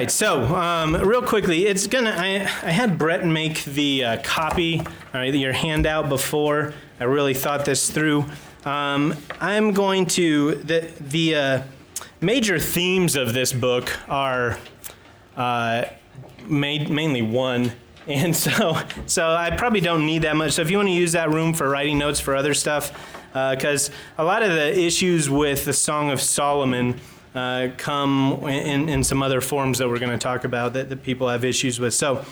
right, so um, real quickly, it's gonna. I, I had Brett make the uh, copy, all right, your handout before. I really thought this through. Um, I'm going to the the uh, major themes of this book are uh, made mainly one, and so so I probably don't need that much. So if you want to use that room for writing notes for other stuff, because a lot of the issues with the Song of Solomon uh, come in, in some other forms that we're going to talk about that, that people have issues with. So,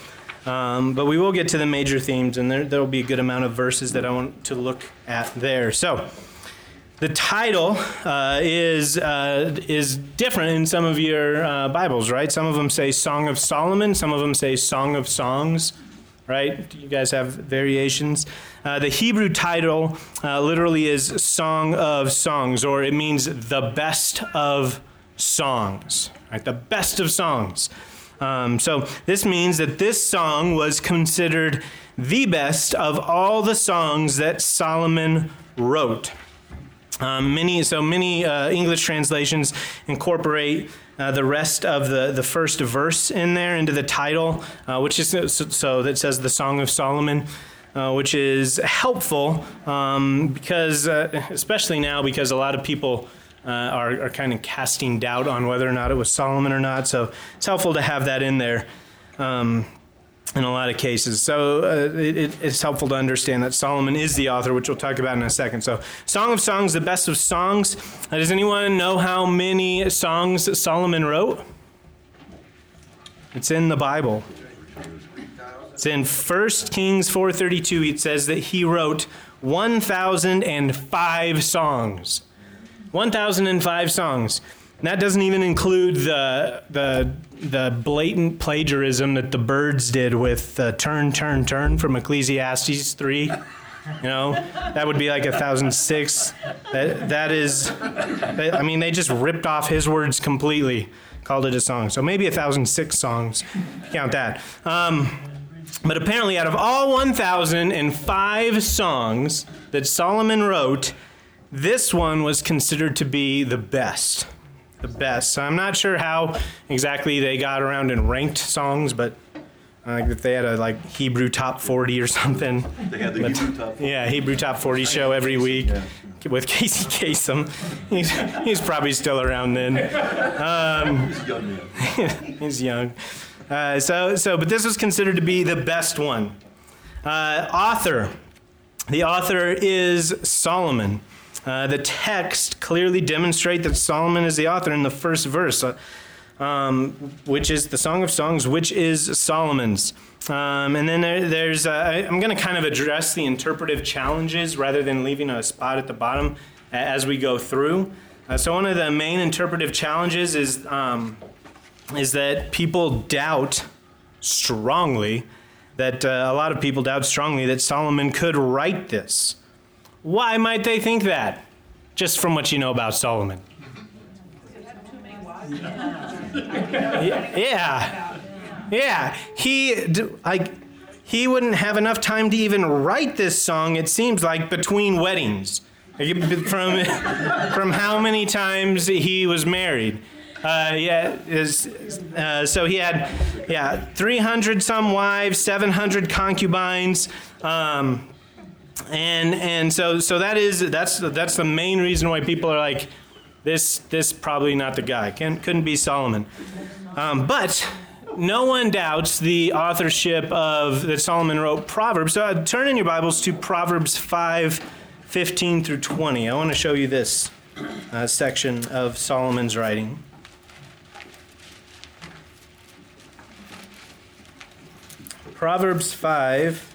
um, but we will get to the major themes, and there there will be a good amount of verses that I want to look at there. So. The title uh, is uh, is different in some of your uh, Bibles, right? Some of them say Song of Solomon, some of them say Song of Songs, right? You guys have variations. Uh, the Hebrew title uh, literally is Song of Songs, or it means the best of songs, right? The best of songs. Um, so this means that this song was considered the best of all the songs that Solomon wrote. Um, many, so many uh, English translations incorporate uh, the rest of the, the first verse in there into the title, uh, which is so, so, that says the Song of Solomon. Uh, which is helpful um, because, uh, especially now, because a lot of people uh, are, are kind of casting doubt on whether or not it was Solomon or not. So it's helpful to have that in there. Um, in a lot of cases. So uh, it, it's helpful to understand that Solomon is the author, which we'll talk about in a second. So, Song of Songs, the best of songs. Uh, does anyone know how many songs Solomon wrote? It's in the Bible. It's in 1 Kings 4:32. It says that he wrote 1,005 songs. 1,005 songs. And that doesn't even include the the the blatant plagiarism that the Byrds did with uh, "Turn, Turn, Turn" from Ecclesiastes three. You know, that would be like a thousand six. That that is, I mean, they just ripped off his words completely, called it a song. So maybe a thousand six songs. Count that. Um, but apparently, out of all 1,005 songs that Solomon wrote, this one was considered to be the best the best. So I'm not sure how exactly they got around and ranked songs, but uh, if they had a like Hebrew top 40 or something. They had the but, Hebrew top 40. Yeah, Hebrew top 40 show every week yeah. with Casey Kasem. He's, he's probably still around then. Um, he's young. he's young. Uh, so, so, but this was considered to be the best one. Uh, author. The author is Solomon. Uh, the text clearly demonstrate that Solomon is the author in the first verse, uh, um, which is the Song of Songs, which is Solomon's. Um, and then there, there's, uh, I'm going to kind of address the interpretive challenges rather than leaving a spot at the bottom as we go through. Uh, so one of the main interpretive challenges is um, is that people doubt strongly that uh, a lot of people doubt strongly that Solomon could write this. Why might they think that? Just from what you know about Solomon. Yeah. Yeah. He like he wouldn't have enough time to even write this song it seems like between weddings. From from how many times he was married. Uh, yeah, is, uh, so he had, yeah, 300 some wives, 700 concubines. Um, and and so so that is that's that's the main reason why people are like this this probably not the guy. Can, couldn't be solomon. Um, but no one doubts the authorship of that solomon wrote proverbs. So uh, turn in your bibles to proverbs 5 15 through 20 i want to show you this uh, section of solomon's writing. Proverbs 5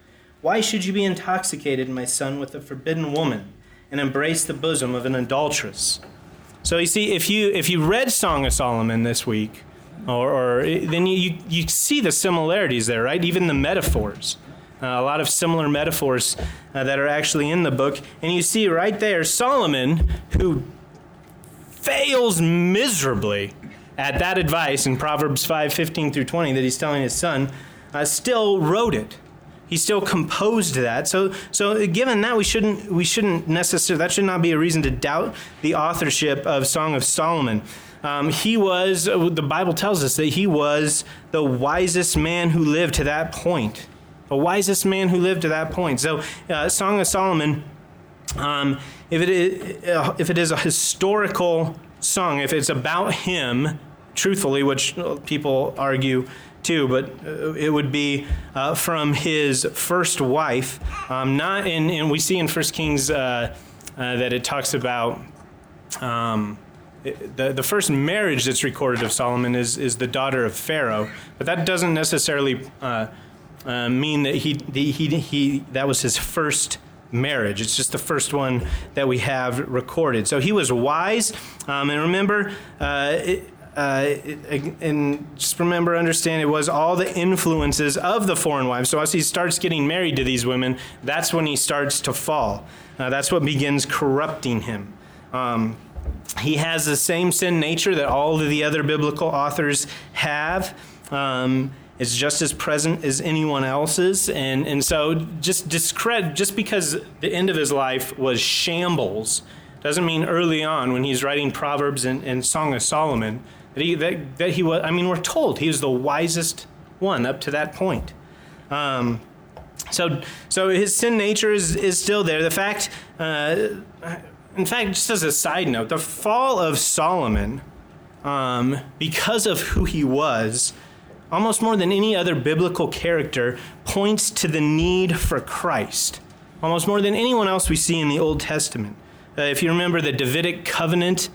Why should you be intoxicated, my son, with a forbidden woman and embrace the bosom of an adulteress? So you see, if you if you read Song of Solomon this week, or, or then you, you see the similarities there, right? Even the metaphors. Uh, a lot of similar metaphors uh, that are actually in the book. And you see right there Solomon, who fails miserably at that advice in Proverbs 5 15 through 20 that he's telling his son, uh, still wrote it. He still composed that. So, so given that, we shouldn't, we shouldn't necessarily, that should not be a reason to doubt the authorship of Song of Solomon. Um, he was, uh, the Bible tells us that he was the wisest man who lived to that point. The wisest man who lived to that point. So, uh, Song of Solomon, um, if, it is, uh, if it is a historical song, if it's about him, truthfully, which people argue too, but uh, it would be uh, from his first wife. Um, not in, and we see in First Kings uh, uh that it talks about. Um, the, the first marriage that's recorded of Solomon is, is the daughter of Pharaoh, but that doesn't necessarily uh, uh, mean that he, he, he, that was his first marriage. It's just the first one that we have recorded. So he was wise, um, and remember, uh, it, uh, and just remember, understand, it was all the influences of the foreign wives. So as he starts getting married to these women, that's when he starts to fall. Uh, that's what begins corrupting him. Um, he has the same sin nature that all of the other biblical authors have. Um, it's just as present as anyone else's. And, and so just discredit, just because the end of his life was shambles, doesn't mean early on when he's writing Proverbs and, and Song of Solomon that he, that, that he was, I mean, we're told he was the wisest one up to that point. Um, so, so his sin nature is, is still there. The fact, uh, in fact, just as a side note, the fall of Solomon, um, because of who he was, almost more than any other biblical character, points to the need for Christ. Almost more than anyone else we see in the Old Testament. Uh, if you remember the Davidic covenant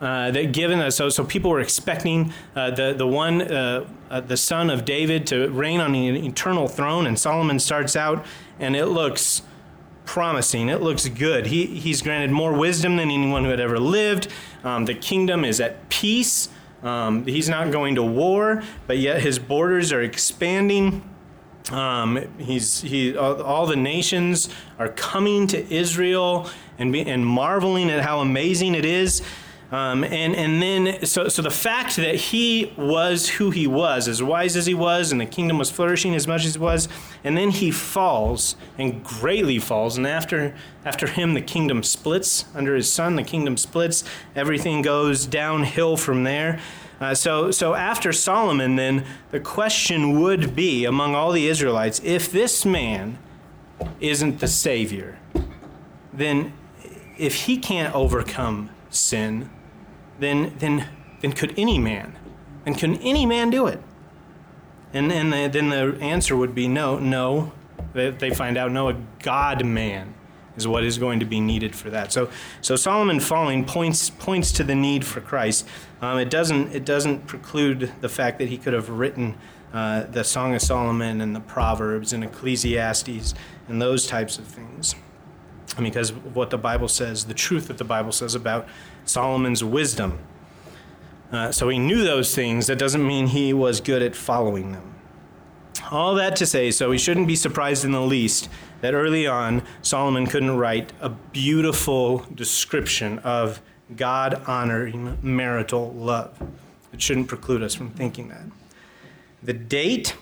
uh, that given, uh, so, so people were expecting uh, the, the one, uh, uh, the son of David, to reign on an eternal throne, and Solomon starts out, and it looks promising. It looks good. He, he's granted more wisdom than anyone who had ever lived. Um, the kingdom is at peace. Um, he's not going to war, but yet his borders are expanding. Um, he's, he, all, all, the nations are coming to Israel and, be, and marveling at how amazing it is. Um, and, and then, so, so the fact that he was who he was, as wise as he was, and the kingdom was flourishing as much as it was, and then he falls and greatly falls. And after, after him, the kingdom splits. Under his son, the kingdom splits. Everything goes downhill from there. Uh, so, so after Solomon, then, the question would be among all the Israelites if this man isn't the Savior, then if he can't overcome sin, then, then, then could any man? And can any man do it? And, and the, then the answer would be no, no. They, find out no, a God man is what is going to be needed for that. So, so Solomon falling points points to the need for Christ. Um, it doesn't it doesn't preclude the fact that he could have written uh, the Song of Solomon and the Proverbs and Ecclesiastes and those types of things, because what the Bible says, the truth that the Bible says about Solomon's wisdom. Uh, so he knew those things. That doesn't mean he was good at following them. All that to say, so we shouldn't be surprised in the least that early on Solomon couldn't write a beautiful description of God honoring marital love. It shouldn't preclude us from thinking that. The date,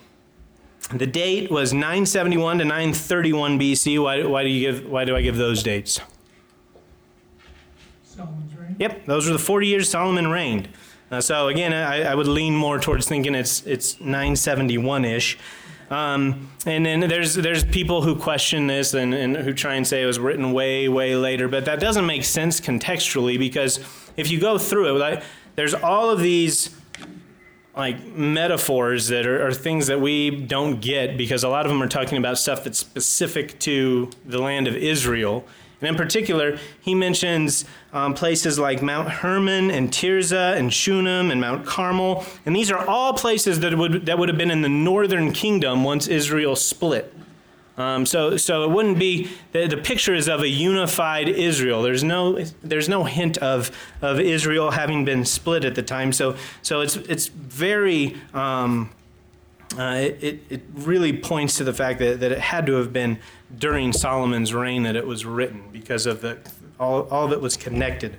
the date was 971 to 931 BC. Why, why do you give? Why do I give those dates? Yep, those were the 40 years Solomon reigned. Uh, so again, I, I, would lean more towards thinking it's it's 971 ish. Um, and then there's there's people who question this and, and who try and say it was written way way later, but that doesn't make sense contextually because if you go through it, like, there's all of these like metaphors that are, are, things that we don't get because a lot of them are talking about stuff that's specific to the land of Israel. And in particular, he mentions um, places like Mount Hermon and Tirzah and Shunem and Mount Carmel. And these are all places that would, that would have been in the northern kingdom once Israel split. Um, so, so it wouldn't be the, the picture is of a unified Israel. There's no, there's no hint of, of Israel having been split at the time. So, so it's, it's very, um, uh, it, it really points to the fact that, that it had to have been during Solomon's reign that it was written because of the, all, all of it was connected.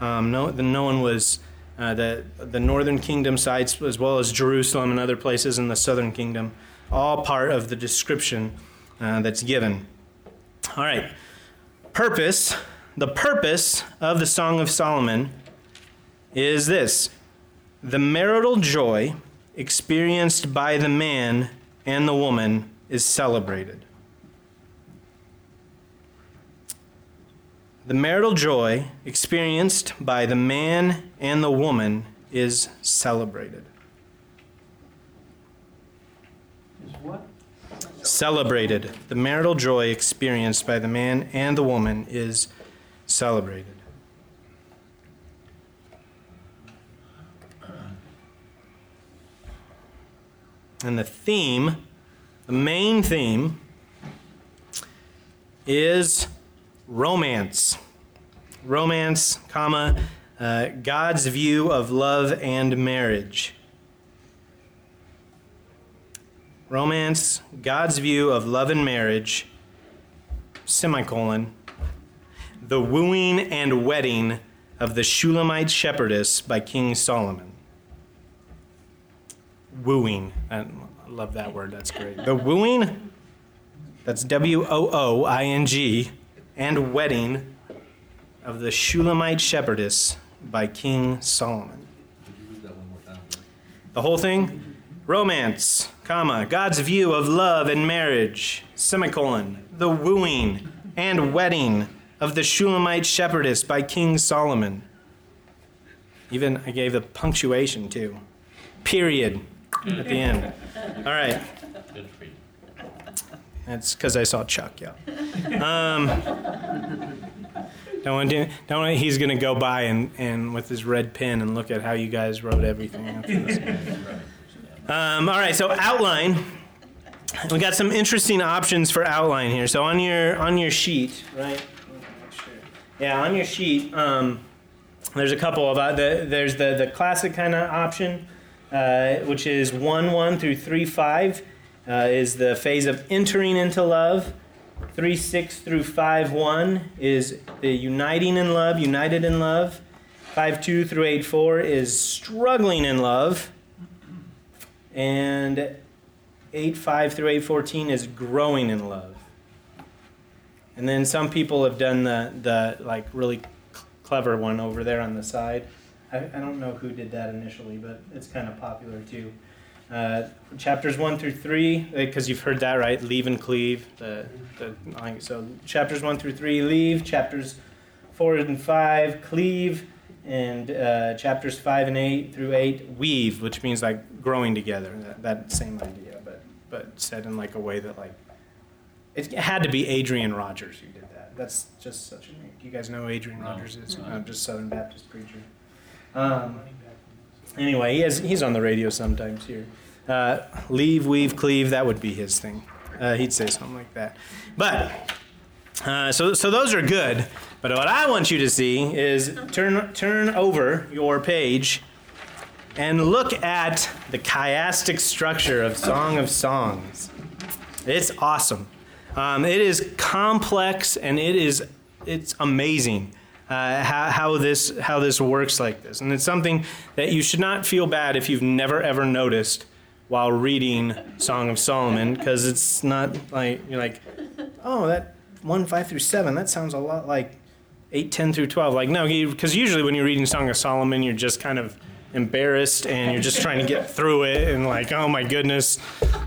Um, no, the, no one was, uh, the, the northern kingdom sites, as well as Jerusalem and other places in the southern kingdom, all part of the description uh, that's given. All right. Purpose. The purpose of the Song of Solomon is this the marital joy experienced by the man and the woman is celebrated. The marital joy experienced by the man and the woman is celebrated. Celebrated. The marital joy experienced by the man and the woman is celebrated. And the theme, the main theme, is romance. Romance, comma, uh, God's view of love and marriage. Romance, God's view of love and marriage, semicolon, the wooing and wedding of the Shulamite shepherdess by King Solomon. Wooing. I love that word. That's great. The wooing, that's W O O I N G, and wedding of the Shulamite shepherdess by King Solomon. The whole thing? Romance, comma, God's view of love and marriage, semicolon, the wooing and wedding of the Shulamite shepherdess by King Solomon. Even I gave the punctuation too. Period at the end. All right. Good for you. That's because I saw Chuck, yeah. Um, don't want to, don't want, he's going to go by and, and with his red pen and look at how you guys wrote everything. after this. Um, all right, so outline. We got some interesting options for outline here. So on your on your sheet, right? Yeah, on your sheet, um, there's a couple of uh, the, there's the the classic kind of option, uh, which is one one through three five, uh, is the phase of entering into love. Three six through five one is the uniting in love, united in love. Five two through eight four is struggling in love and 8 5 through 8 14 is growing in love and then some people have done the, the like really clever one over there on the side I, I don't know who did that initially but it's kind of popular too. Uh, chapters 1 through 3 because you've heard that right? Leave and cleave the, the, so chapters 1 through 3 leave. Chapters 4 and 5 cleave. And uh, chapters 5 and 8 through 8 weave which means like growing together. That, that same idea but but said in like a way that like it had to be adrian rogers who did that. That's just such a name. You guys know who adrian No. rogers? Is No. i'm just southern baptist preacher um, anyway he has, he's on the radio sometimes here uh, leave weave cleave that would be his thing uh, he'd say something like that but uh, so, so those are good. But what I want you to see is turn, turn over your page and look at the chiastic structure of Song of Songs. It's awesome. Um, it is complex and it is it's amazing uh, how, how this how this works like this, and it's something that you should not feel bad if you've never ever noticed while reading Song of Solomon, because it's not like you're like, oh that one five through seven that sounds a lot like eight ten through twelve. Like no, because usually when you're reading Song of Solomon, you're just kind of embarrassed and you're just trying to get through it and like oh my goodness.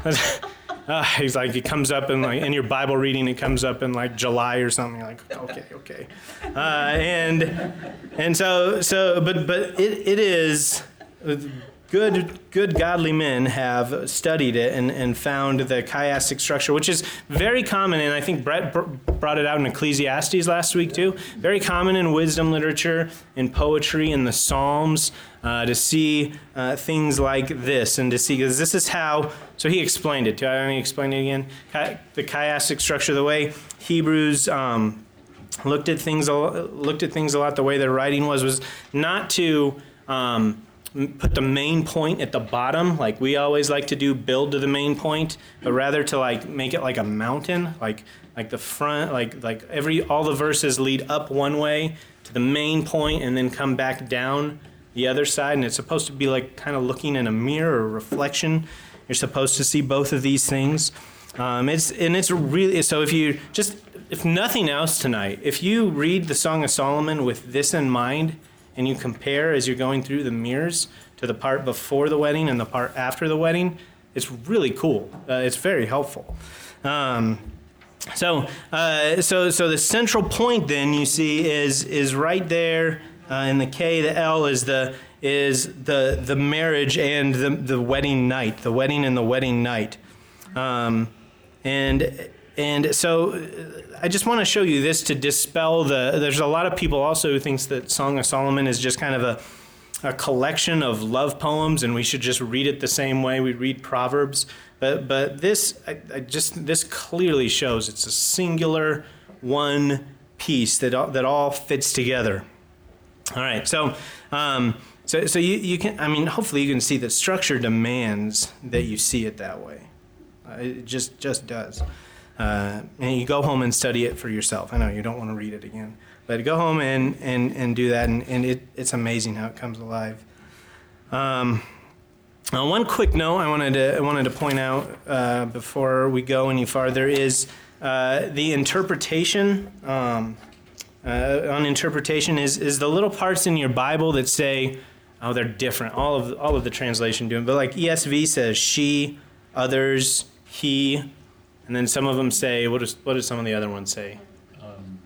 Uh, he's like, it comes up in like in your Bible reading, it comes up in like July or something. You're like, okay, okay, uh, and and so so, but but it, it is good good godly men have studied it and, and found the chiastic structure, which is very common, and I think Brett br- brought it out in Ecclesiastes last week too. Very common in wisdom literature, in poetry, in the Psalms. Uh, to see uh, things like this and to see, because this is how, so he explained it. Do I to explain it again? The chiastic structure, the way Hebrews um, looked at things, looked at things a lot, the way their writing was, was not to um, put the main point at the bottom, like we always like to do, build to the main point, but rather to like make it like a mountain, like like the front, like like every all the verses lead up one way to the main point and then come back down the other side, and it's supposed to be like kind of looking in a mirror or reflection. You're supposed to see both of these things. Um, it's and it's really so. If you just if nothing else tonight, if you read the Song of Solomon with this in mind, and you compare as you're going through the mirrors to the part before the wedding and the part after the wedding, it's really cool. Uh, it's very helpful. Um, so, uh, so, so the central point then you see is is right there uh, in the K. The L is the is the the marriage and the the wedding night, the wedding and the wedding night, um, and and so uh, I just want to show you this to dispel the. There's a lot of people also who thinks that Song of Solomon is just kind of a a collection of love poems, and we should just read it the same way we read Proverbs. But but this I, I just this clearly shows it's a singular one piece that all, that all fits together. All right, so. Um, so, so you, you can, I mean, hopefully you can see that structure demands that you see it that way. Uh, it just, just does. Uh, and you go home and study it for yourself. I know you don't want to read it again, but go home and, and, and do that, and, and it, it's amazing how it comes alive. Um, now, one quick note I wanted to, I wanted to point out uh, before we go any farther is uh, the interpretation. Um, uh, on interpretation is, is the little parts in your Bible that say, oh, they're different. All of, all of the translation do it. But like ESV says she, others, he, and then some of them say, what, is, what do some of the other ones say? Um,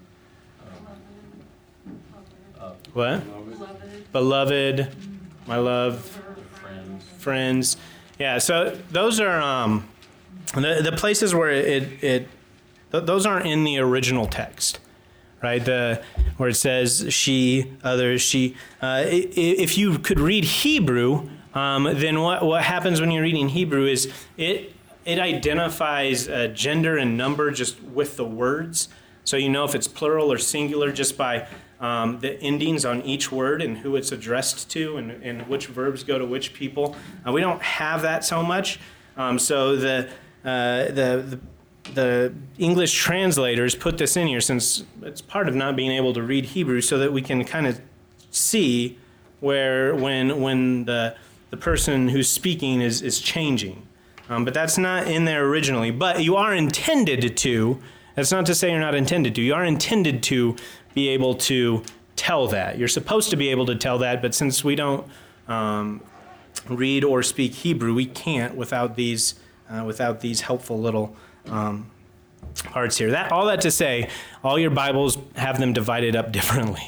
uh, What? beloved, Beloved, my love, friends, friends. Yeah, so those are um, the, the places where it, it th- those aren't in the original text, right? The where it says she, others, she. Uh, if you could read Hebrew, um, then what what happens when you're reading Hebrew is it it identifies uh, gender and number just with the words, so you know if it's plural or singular just by um, the endings on each word and who it's addressed to and, and which verbs go to which people. Uh, we don't have that so much. Um, so the, uh, the, the, the English translators put this in here since it's part of not being able to read Hebrew so that we can kind of see where when, when the, the person who's speaking is, is changing. Um, but that's not in there originally. But you are intended to. That's not to say you're not intended to. You are intended to be able to tell that. You're supposed to be able to tell that, but since we don't um, read or speak Hebrew, we can't without these uh, without these helpful little um, parts here. That all that to say, all your Bibles have them divided up differently,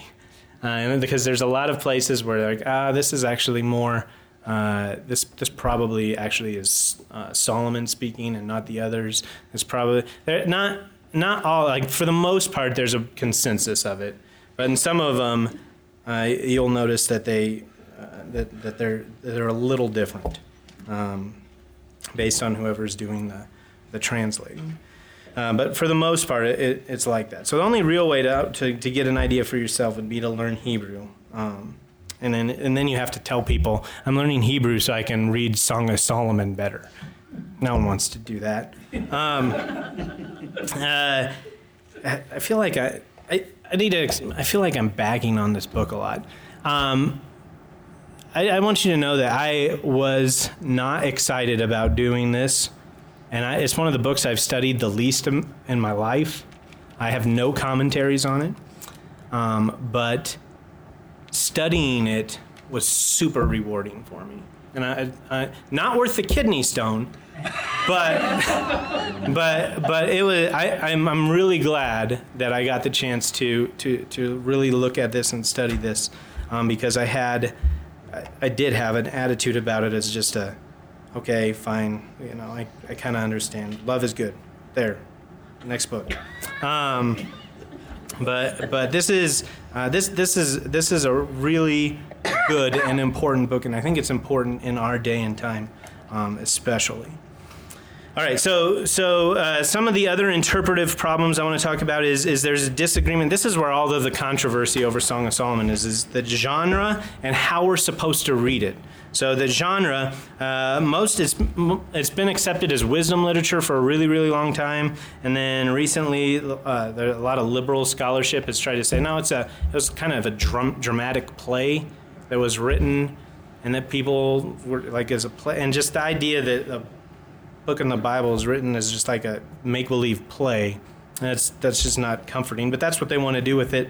uh, because there's a lot of places where they're like, ah, this is actually more. Uh, this this probably actually is uh, Solomon speaking and not the others. It's probably not not all like for the most part. There's a consensus of it, but in some of them, uh, you'll notice that they uh, that that they're they're a little different, um, based on whoever's doing the the translating. Uh, but for the most part, it, it, it's like that. So the only real way to, to to get an idea for yourself would be to learn Hebrew. Um, and then and then you have to tell people I'm learning Hebrew so I can read Song of Solomon better. No one wants to do that. Um, uh, I feel like I, I, I, need to, I feel like I'm bagging on this book a lot. Um, I, I want you to know that I was not excited about doing this, and I, it's one of the books I've studied the least in, in my life. I have no commentaries on it, um, but studying it was super rewarding for me, and I, I not worth the kidney stone, but but but it was. I, I'm I'm really glad that I got the chance to to to really look at this and study this, um, because I had I, I did have an attitude about it as just a okay, fine, you know, I I kind of understand. Love is good. There, next book. Um, but but this is uh, this this is this is a really good and important book, and I think it's important in our day and time, um, especially. All right, so so uh, some of the other interpretive problems I want to talk about is is there's a disagreement. This is where all of the controversy over Song of Solomon is is the genre and how we're supposed to read it. So the genre, uh, most it's it's been accepted as wisdom literature for a really really long time, and then recently uh, there, a lot of liberal scholarship has tried to say no, it's a it was kind of a drum, dramatic play that was written, and that people were like as a play, and just the idea that a book in the Bible is written as just like a make believe play. That's that's just not comforting, but that's what they want to do with it.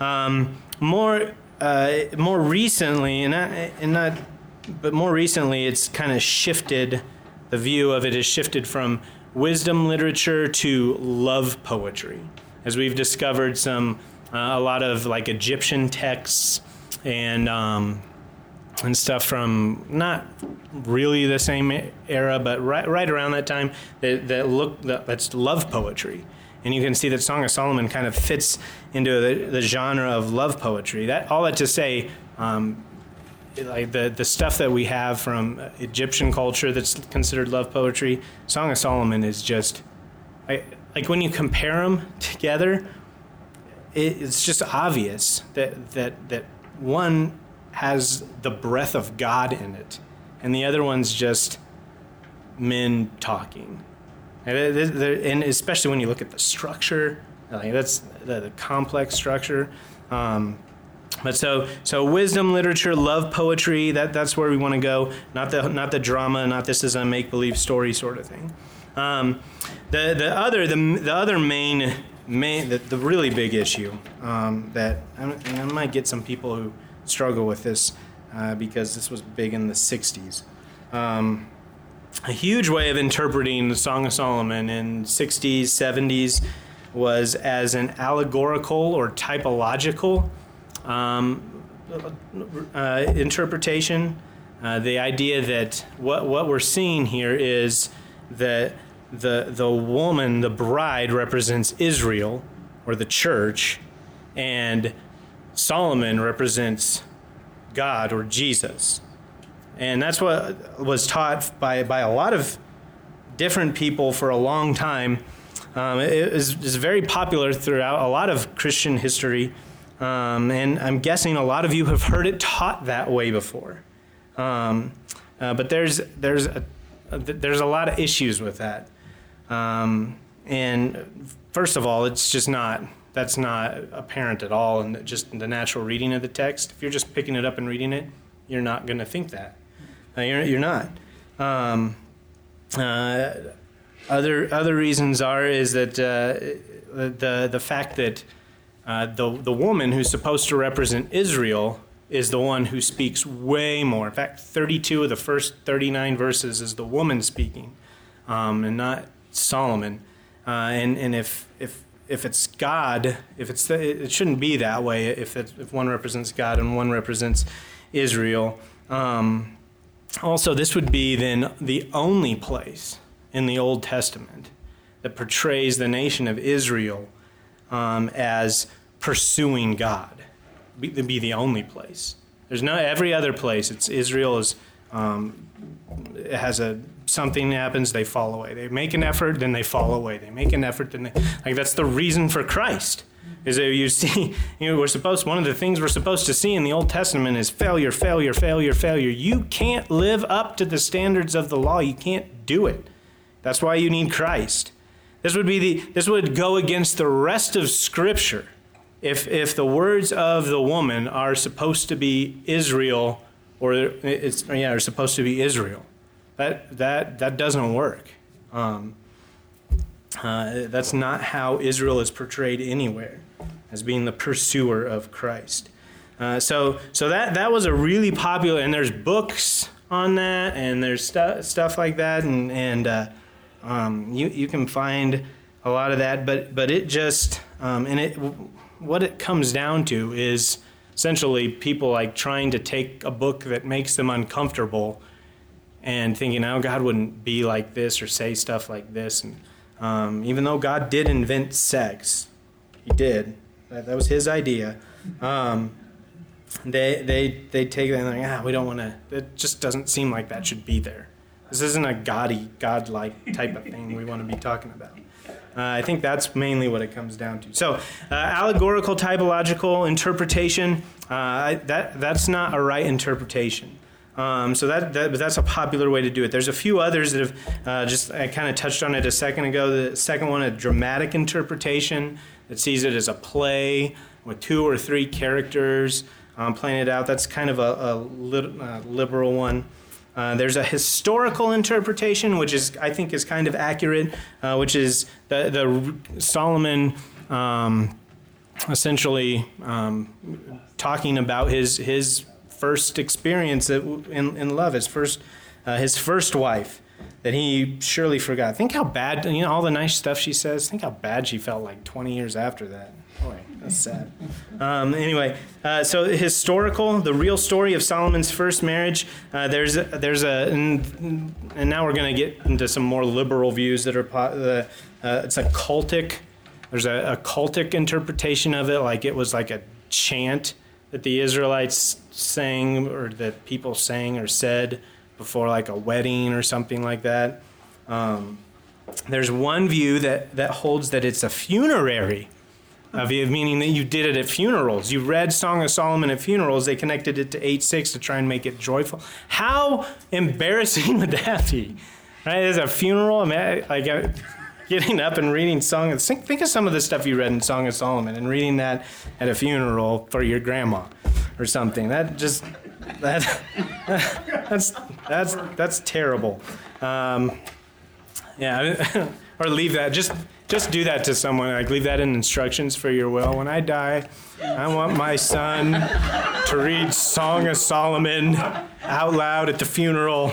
Um, more uh, more recently, and not, and not but more recently, it's kind of shifted. The view of it has shifted from wisdom literature to love poetry, as we've discovered some uh, a lot of like Egyptian texts and um, and stuff from not really the same era, but right right around that time that, that look that, that's love poetry. And you can see that Song of Solomon kind of fits into the, the genre of love poetry. That all that to say, um, like the the stuff that we have from Egyptian culture that's considered love poetry, Song of Solomon is just I, like when you compare them together, it, it's just obvious that that that one has the breath of God in it, and the other one's just men talking. And, especially when you look at the structure, like that's the, the complex structure. Um, but so so wisdom literature, love poetry. That that's where we want to go. Not the not the drama. Not this is a make believe story sort of thing. Um, the the other the the other main main the, the really big issue um, that I might get some people who struggle with this uh, because this was big in the '60s. Um, a huge way of interpreting the Song of Solomon in 60s, 70s was as an allegorical or typological um, uh, interpretation. Uh, the idea that what, what we're seeing here is that the, the woman, the bride, represents Israel or the church, and Solomon represents God or Jesus. And that's what was taught by, by a lot of different people for a long time. Um, it is, is very popular throughout a lot of Christian history. Um, and I'm guessing a lot of you have heard it taught that way before. Um, uh, but there's, there's, a, there's a lot of issues with that. Um, and first of all, it's just not, that's not apparent at all in just the natural reading of the text. If you're just picking it up and reading it, you're not going to think that. Uh, you're, you're not. Um, uh, other, other reasons are is that uh, the, the fact that uh, the, the woman who's supposed to represent Israel is the one who speaks way more. In fact, 32 of the first 39 verses is the woman speaking, um, and not Solomon. Uh, and and if, if, if it's God, if it's it shouldn't be that way. If it, if one represents God and one represents Israel. Um, also, this would be then the only place in the Old Testament that portrays the nation of Israel um, as pursuing God. Be, be the only place. There's no every other place. It's Israel is um, has a something happens, they fall away. They make an effort, then they fall away. They make an effort, then they like that's the reason for Christ. Is that you see, you know, we're supposed one of the things we're supposed to see in the Old Testament is failure, failure, failure, failure. You can't live up to the standards of the law. You can't do it. That's why you need Christ. This would be the this would go against the rest of Scripture if if the words of the woman are supposed to be Israel or it's yeah are supposed to be Israel. That that that doesn't work. Um, uh, that's not how Israel is portrayed anywhere as being the pursuer of Christ. Uh, so so that that was a really popular and there's books on that and there's stu- stuff like that and and uh, um, you you can find a lot of that, but but it just um, and it what it comes down to is essentially people like trying to take a book that makes them uncomfortable and thinking, oh, God wouldn't be like this or say stuff like this. And um, even though God did invent sex, He did. That, that was his idea. Um, they they they take that and they're like, ah, we don't want to. It just doesn't seem like that should be there. This isn't a gaudy, godlike type of thing we want to be talking about. Uh, I think that's mainly what it comes down to. So, uh, allegorical typological interpretation, uh, that, that's not a right interpretation. Um, so that, that that's a popular way to do it. There's a few others that have uh, just I kind of touched on it a second ago. The second one, a dramatic interpretation that sees it as a play with two or three characters um, playing it out. That's kind of a, a li- uh, liberal one. Uh, there's a historical interpretation, which is I think is kind of accurate, uh, which is the, the Solomon um, essentially um, talking about his his first experience in, in love, his first uh, his first wife that he surely forgot. Think how bad you know all the nice stuff she says. Think how bad she felt like 20 years after that. That's sad. Um, anyway, uh, so historical, the real story of Solomon's first marriage. Uh, there's a, there's a and, and now we're going to get into some more liberal views that are uh, it's a cultic. There's a, a cultic interpretation of it, like it was like a chant that the Israelites sang or that people sang or said before like a wedding or something like that. Um, there's one view that, that holds that it's a funerary of you, meaning that you did it at funerals. You read Song of Solomon at funerals. They connected it to 8 6 to try and make it joyful. How embarrassing would that be? Right? There's a funeral. I mean, like getting up and reading Song of think, think of some of the stuff you read in Song of Solomon and reading that at a funeral for your grandma or something. That just that that's that's that's terrible. Um, yeah, or leave that. Just just do that to someone. Like leave that in instructions for your will. When I die, I want my son to read Song of Solomon out loud at the funeral.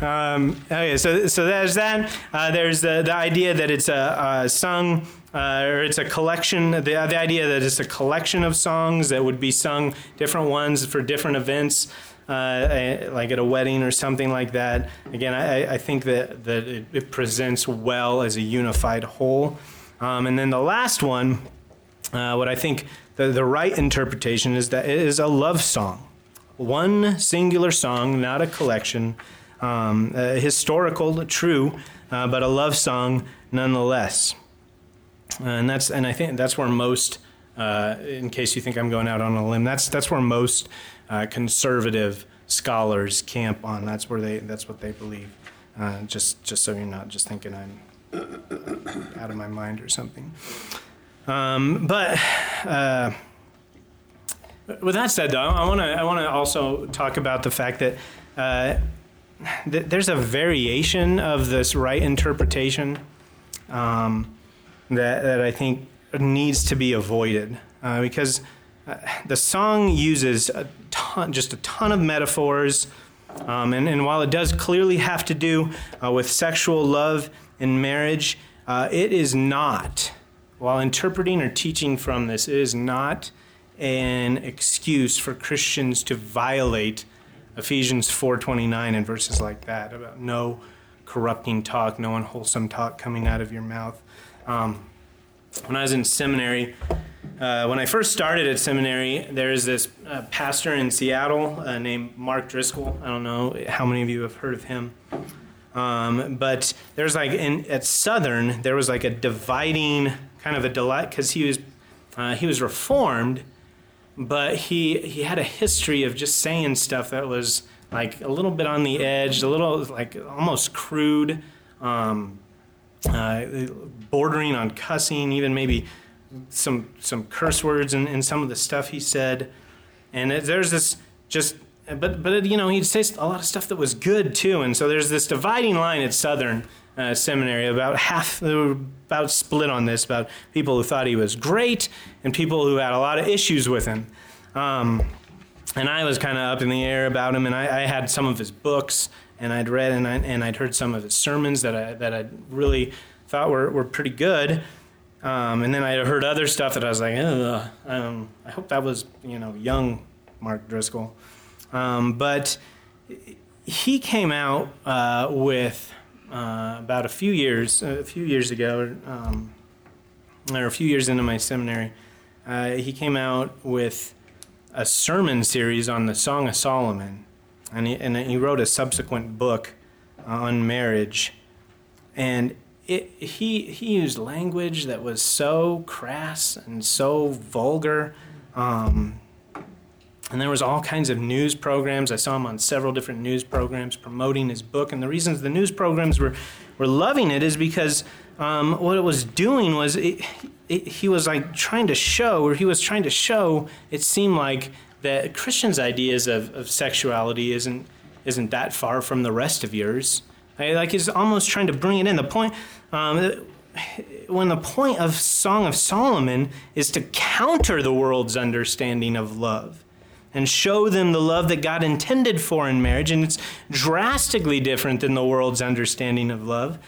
Um, okay, so so there's that. Uh, there's the the idea that it's a, a sung. Uh, or it's a collection. The, the idea that it's a collection of songs that would be sung different ones for different events uh, like at a wedding or something like that. Again, I, I think that, that it, it, presents well as a unified whole. Um, and then the last one, uh, what I think the, the right interpretation is that it is a love song. One singular song, not a collection, um, historical, true, uh, but a love song nonetheless. And that's and I think that's where most, uh, in case you think I'm going out on a limb, that's that's where most uh, conservative scholars camp on. That's where they. That's what they believe. Uh, just just so you're not just thinking I'm out of my mind or something. Um, but uh, with that said, though, I want to I want to also talk about the fact that. Uh, th- there's a variation of this right interpretation um, that, that I think needs to be avoided uh, because uh, the song uses a ton, just a ton of metaphors. Um, and, and, while it does clearly have to do uh, with sexual love and marriage, uh, it is not, while interpreting or teaching from this, it is not an excuse for Christians to violate Ephesians 4:29 and verses like that about no corrupting talk, no unwholesome talk coming out of your mouth. Um, when I was in seminary, uh, when I first started at seminary, there's this uh, pastor in Seattle uh, named Mark Driscoll. I don't know how many of you have heard of him. Um, but there's like in, at Southern, there was like a dividing kind of a delight because he was uh, he was reformed, but he he had a history of just saying stuff that was like a little bit on the edge, a little like almost crude, um, uh, bordering on cussing, even maybe some some curse words and, and some of the stuff he said, and it, there's this just but but you know he'd say a lot of stuff that was good too, and so there's this dividing line at Southern uh, Seminary about half were about split on this about people who thought he was great and people who had a lot of issues with him. Um, and I was kind of up in the air about him, and I, I, had some of his books, and I'd read and, I, and I'd heard some of his sermons that I that I really thought were, were pretty good. Um, and then I heard other stuff that I was like, um, I hope that was, you know, young Mark Driscoll. Um, but he came out uh, with uh, about a few years, a few years ago, um, or a few years into my seminary, uh, he came out with a sermon series on the Song of Solomon, and he, and he wrote a subsequent book on marriage, and it, he he used language that was so crass and so vulgar. Um, and there was all kinds of news programs. I saw him on several different news programs promoting his book. And the reasons the news programs were, were loving it is because um, what it was doing was it, it, he was like trying to show, or he was trying to show, it seemed like that Christians' ideas of, of sexuality isn't isn't that far from the rest of yours. Like he's almost trying to bring it in. The point, um, when the point of Song of Solomon is to counter the world's understanding of love and show them the love that God intended for in marriage. And it's drastically different than the world's understanding of love.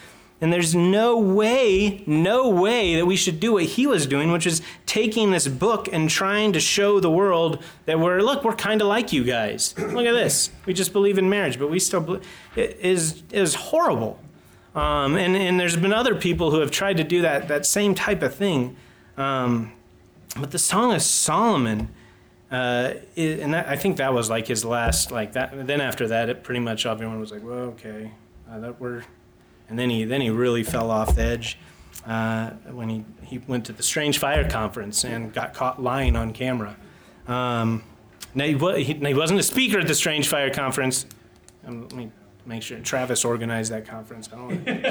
And there's no way, no way that we should do what he was doing, which is taking this book and trying to show the world that we're, look, we're kind of like you guys. Look at this. We just believe in marriage, but we still believe. It is, is horrible. Um, and, and there's been other people who have tried to do that, that same type of thing. Um, but the Song of Solomon, uh, it, and that, I think that was like his last, like that. Then after that, it pretty much everyone was like, well, okay, uh, that we're and then he then he really fell off the edge uh, when he, he went to the Strange Fire conference and got caught lying on camera. Um, now he, he, he, wasn't a speaker at the Strange Fire conference. Um, let me make sure Travis organized that conference.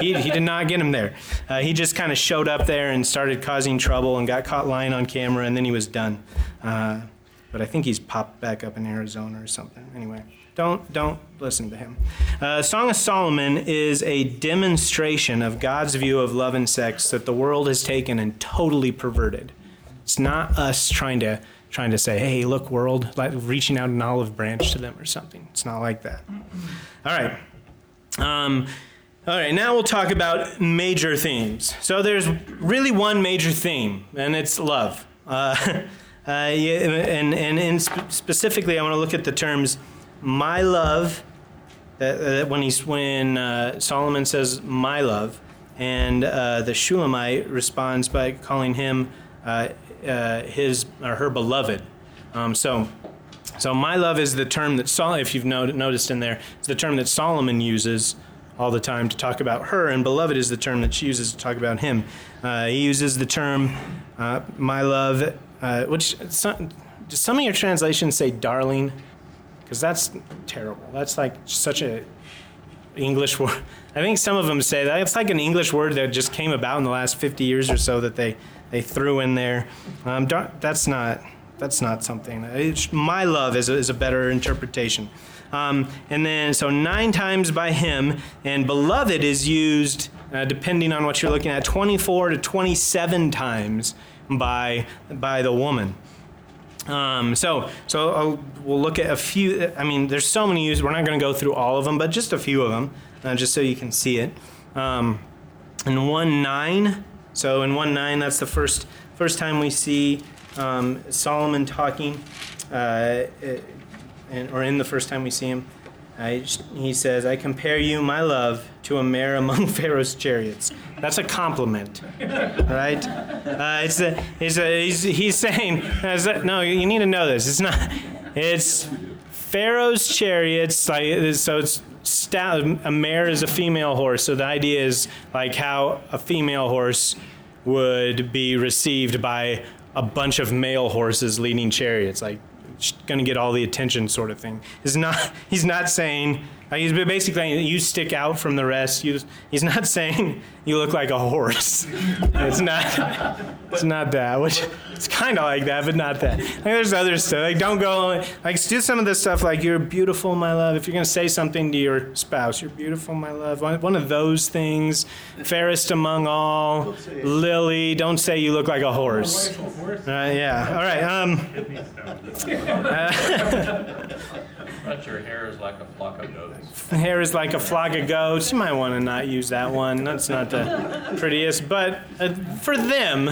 he, he did not get him there. Uh, he just kind of showed up there and started causing trouble and got caught lying on camera, and then he was done. Uh, but I think he's popped back up in Arizona or something. Anyway. Don't, don't listen to him. Uh, Song of Solomon is a demonstration of God's view of love and sex that the world has taken and totally perverted. It's not us trying to, trying to say, hey, look, world, like reaching out an olive branch to them or something. It's not like that. All right. Um, all right, now we'll talk about major themes. So there's really one major theme, and it's love. Uh, uh, and, and, and specifically, I want to look at the terms my love, that, when, he's, when uh, Solomon says my love, and uh, the Shulamite responds by calling him uh, uh, his or her beloved. Um, so, so my love is the term that Sol- if you've not- noticed in there, it's the term that Solomon uses all the time to talk about her, and beloved is the term that she uses to talk about him. Uh, he uses the term uh, my love, which some, some of your translations say darling because that's terrible. That's like such a English word. I think some of them say that it's like an English word that just came about in the last 50 years or so that they they threw in there. Um, that's not that's not something. It's, my love is a, is a better interpretation. Um, and then so nine times by him, and beloved is used uh, depending on what you're looking at, 24 to 27 times by by the woman. Um, so, so I'll, we'll look at a few. I mean, there's so many uses. We're not going to go through all of them, but just a few of them, uh, just so you can see it. Um, in one nine, so in one nine, that's the first first time we see um, Solomon talking, uh, and, or in the first time we see him. I, he says, I compare you, my love, to a mare among Pharaoh's chariots. That's a compliment, right? Uh, it's a, it's a, he's, he's saying, no, you need to know this. It's not, it's Pharaoh's chariots, like, so it's a mare is a female horse. So the idea is like how a female horse would be received by a bunch of male horses leading chariots. Like going to get all the attention sort of thing. He's not, he's not saying, he's basically you stick out from the rest. You, he's not saying you look like a horse. it's not, it's not that, which it's kind of like that, but not that. Like there's other stuff. Like don't go, like do some of this stuff like you're beautiful, my love. If you're going to say something to your spouse, you're beautiful, my love. One, one of those things. Fairest among all, Lily. Don't say you look like a horse. Uh, yeah. All right. Um, but your hair is like a flock of goats. Hair is like a flock of goats. You might want to not use that one. That's not the prettiest. But uh, for them,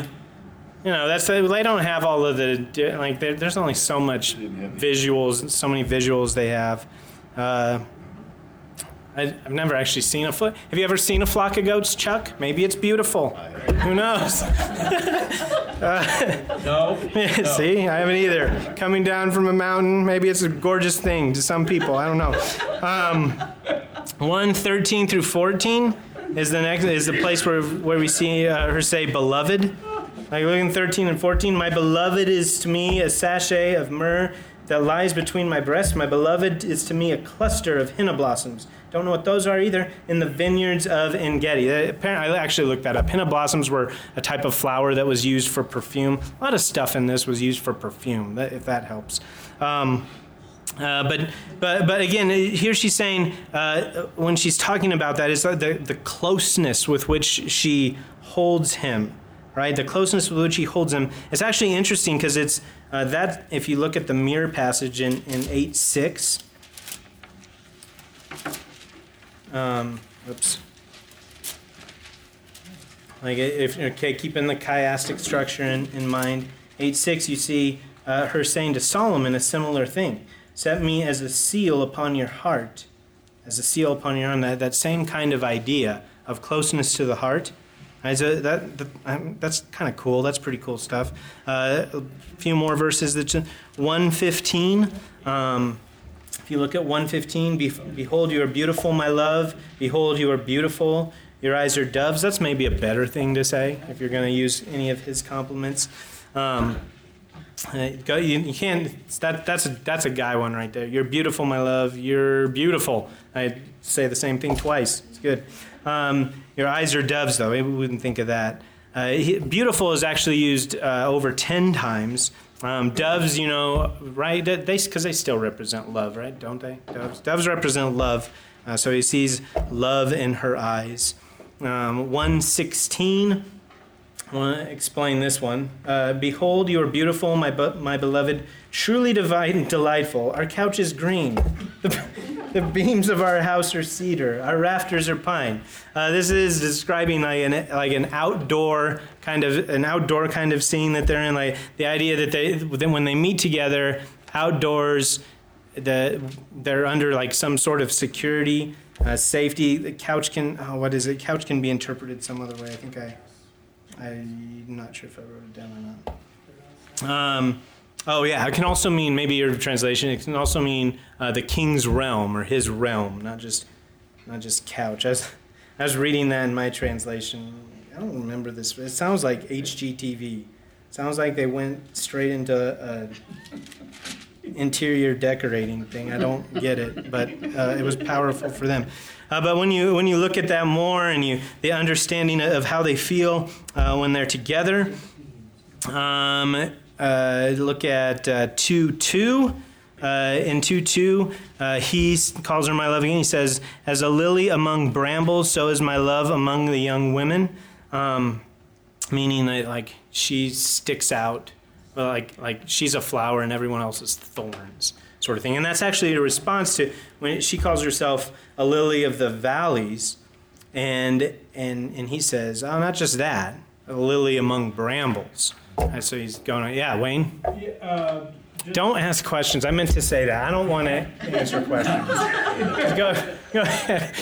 you know, that's they don't have all of the like. There's only so much visuals, so many visuals they have. Uh, I, I've never actually seen a foot. Have you ever seen a flock of goats, Chuck? Maybe it's beautiful. Who knows? No? See, I haven't either. Coming down from a mountain, maybe it's a gorgeous thing to some people. I don't know. Um, 1 13 through 14 is the next is the place where, where we see uh, her say beloved. Like look in 13 and 14, my beloved is to me a sachet of myrrh that lies between my breasts. My beloved is to me a cluster of henna blossoms. Don't know what those are either. In the vineyards of Engedi. Uh, Apparently, I actually looked that up. Henna blossoms were a type of flower that was used for perfume. A lot of stuff in this was used for perfume, if that helps. Um, uh, but, but, but again, here she's saying, uh, when she's talking about that, is the, the closeness with which she holds him, right? The closeness with which he holds him. It's actually interesting because it's uh, that, if you look at the mirror passage in, in 8 6, um, oops. Like if okay, keeping the chiastic structure in, in mind. Eight six, you see uh, her saying to Solomon a similar thing. Set me as a seal upon your heart, as a seal upon your arm. That that same kind of idea of closeness to the heart. So that, that um, that's kind of cool. That's pretty cool stuff. Uh, a few more verses. That one fifteen. Um, if you look at 115, "Be- behold, you are beautiful, my love. Behold, you are beautiful. Your eyes are doves. That's maybe a better thing to say if you're going to use any of his compliments. Um, uh, you, you can't. That, that's a, that's a guy one right there. You're beautiful, my love. You're beautiful. I say the same thing twice. It's good. Um, your eyes are doves, though. Maybe we wouldn't think of that. Uh, beautiful is actually used uh, over ten times. Um, doves, you know, right? They because they still represent love, right? Don't they? Doves. Doves represent love. Uh, so he sees love in her eyes. Um, One sixteen. I want to explain this one. Uh, Behold, you are beautiful, my, my beloved, truly divine and delightful. Our couch is green. the beams of our house are cedar. Our rafters are pine. Uh, this is describing like an, like an outdoor kind of an outdoor kind of scene that they're in. Like the idea that they then when they meet together outdoors, the, they're under like some sort of security, uh, safety. The couch can oh, what is it? Couch can be interpreted some other way. I think I. I'm not sure if I wrote it down or not. Um, oh yeah, it can also mean maybe your translation. It can also mean uh, the king's realm or his realm, not just not just couch. I was, I was reading that in my translation. I don't remember this. It sounds like HGTV. Sounds like they went straight into a interior decorating thing. I don't get it, but uh, it was powerful for them. Uh, but when you when you look at that more and you the understanding of how they feel uh, when they're together, um, uh, look at uh, two two. Uh, in 2 2, uh, he calls her my love again. He says, As a lily among brambles, so is my love among the young women. Um, meaning that, like, she sticks out. Like, like she's a flower and everyone else is thorns, sort of thing. And that's actually a response to when she calls herself a lily of the valleys. And, and, and he says, Oh, not just that, a lily among brambles. And so he's going, on. Yeah, Wayne? Yeah, uh, just- Don't ask questions. I meant to say that. I don't want to answer questions. go, go ahead.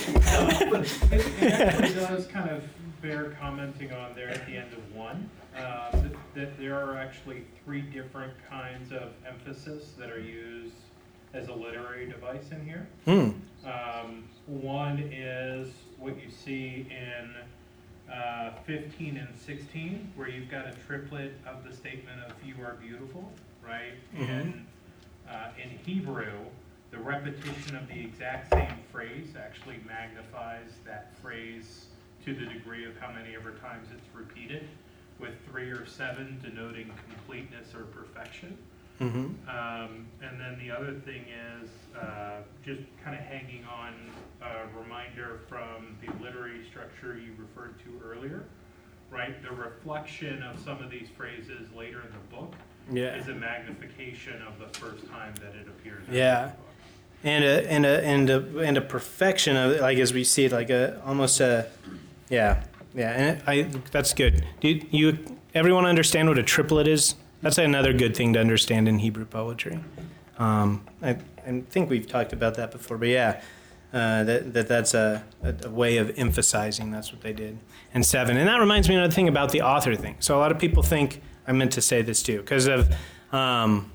It it does kind of bear commenting on there at the end of one, uh, that- that there are actually three different kinds of emphasis that are used as a literary device in here. Hmm. Um, One is what you see in uh, 15 and 16, where you've got a triplet of the statement of "You are beautiful," right? Mhm. And uh, in Hebrew, the repetition of the exact same phrase actually magnifies that phrase to the degree of how many ever times it's repeated, with three or seven denoting completeness or perfection. Mm-hmm. Um, and then the other thing is, uh, just kind of hanging on a reminder from the literary structure you referred to earlier, right? The reflection of some of these phrases later in the book Yeah. is a magnification of the first time that it appears. Yeah. and a and a and a and a perfection of it, like as we see it, like a almost a yeah yeah and it, I that's good. Do you, you everyone understand what a triplet is? That's another good thing to understand in Hebrew poetry. Um, I, I think we've talked about that before, but yeah, uh, that, that that's a, a, way of emphasizing that's what they did. And seven. And that reminds me another thing about the author thing. So a lot of people think, I meant to say this too, because of um,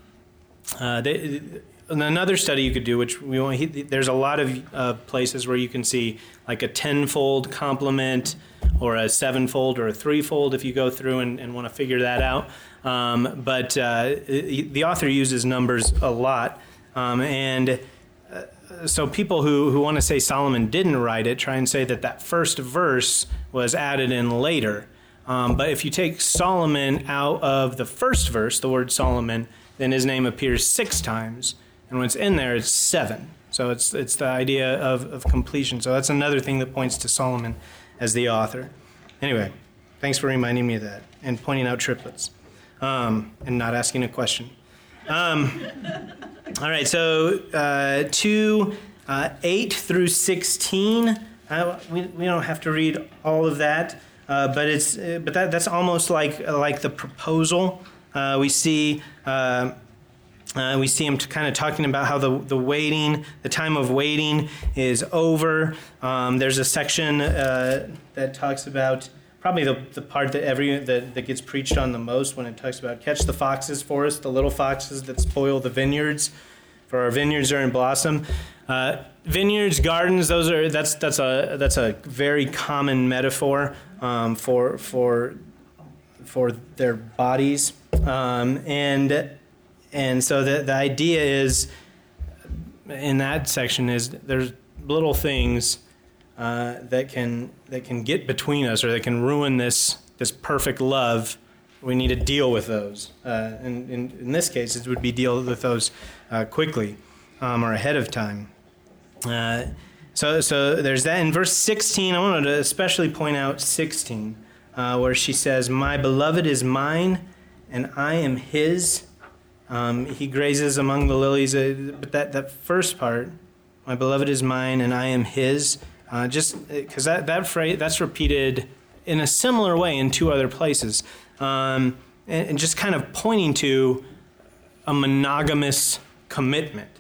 uh, they, another study you could do, which we want, he, there's a lot of uh, places where you can see like a tenfold complement or a sevenfold or a threefold if you go through and, and want to figure that out. Um, but uh, the author uses numbers a lot. Um, and uh, so people who, who want to say Solomon didn't write it try and say that that first verse was added in later. Um, but if you take Solomon out of the first verse, the word Solomon, then his name appears six times. And when it's in there, it's seven. So it's, it's the idea of, of completion. So that's another thing that points to Solomon as the author. Anyway, thanks for reminding me of that and pointing out triplets um, and not asking a question. Um, all right, so uh, 2 uh, 8 through 16. Uh, we, we don't have to read all of that, uh, but, it's, uh, but that, that's almost like, like the proposal. Uh, we see. Uh, we see him kind of talking about how the, the waiting, the time of waiting is over. Um, there's a section uh, that talks about probably the, the part that every that, that gets preached on the most when it talks about catch the foxes for us, the little foxes that spoil the vineyards, for our vineyards are in blossom. Uh, vineyards, gardens, those are that's that's a that's a very common metaphor um, for for for their bodies um, and and so the, the idea is in that section is there's little things uh, that can that can get between us or that can ruin this this perfect love. We need to deal with those. Uh, and in, in this case, it would be deal with those uh, quickly um, or ahead of time. Uh, so, so there's that. In verse 16, I wanted to especially point out 16, uh, where she says, My beloved is mine, and I am his um, he grazes among the lilies. Uh, but that, that first part, my beloved is mine and I am his, uh, just because uh, that, that phrase, that's repeated in a similar way in two other places. Um, and, and, just kind of pointing to a monogamous commitment,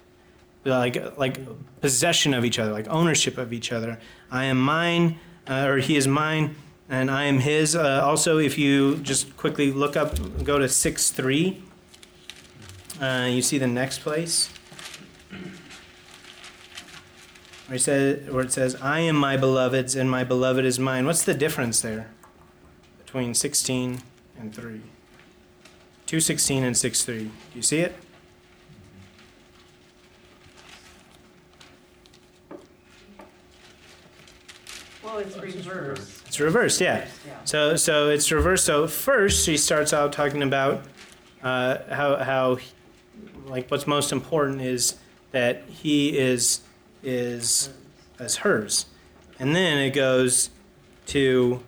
like, like possession of each other, like ownership of each other. I am mine, uh, or he is mine, and I am his. Uh, also, if you just quickly look up, go to 6 3. Uh, you see the next place where it, says, where it says, I am my beloved's and my beloved is mine. What's the difference there between 16 and 3? 216 and 63. Do you see it? Well, it's reversed. It's reversed, yeah. So, so it's reversed. So first, she starts out talking about uh, how how like what's most important is that he is is as hers, and then it goes to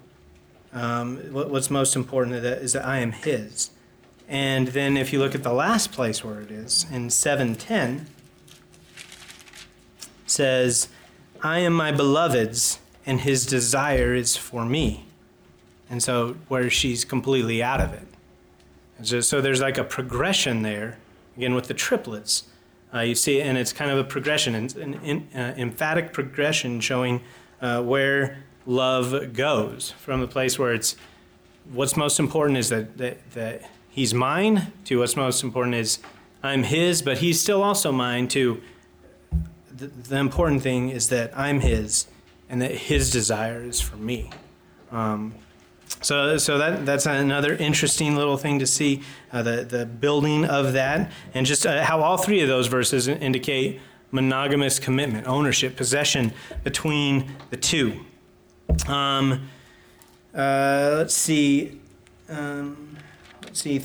um, what, what's most important that, is that I am his. And then if you look at the last place where it is in 710 says I am my beloved's and his desire is for me. And so where she's completely out of it. So, so there's like a progression there again with the triplets. Uh, you see, and it's kind of a progression, an, an uh, emphatic progression showing uh, where love goes from the place where it's what's most important is that, that, that he's mine to what's most important is I'm his, but he's still also mine to the, the important thing is that I'm his and that his desire is for me. Um, so, so that that's another interesting little thing to see uh, the the building of that, and just uh, how all three of those verses indicate monogamous commitment, ownership, possession between the two. Um, uh, let's see. Um, let's see.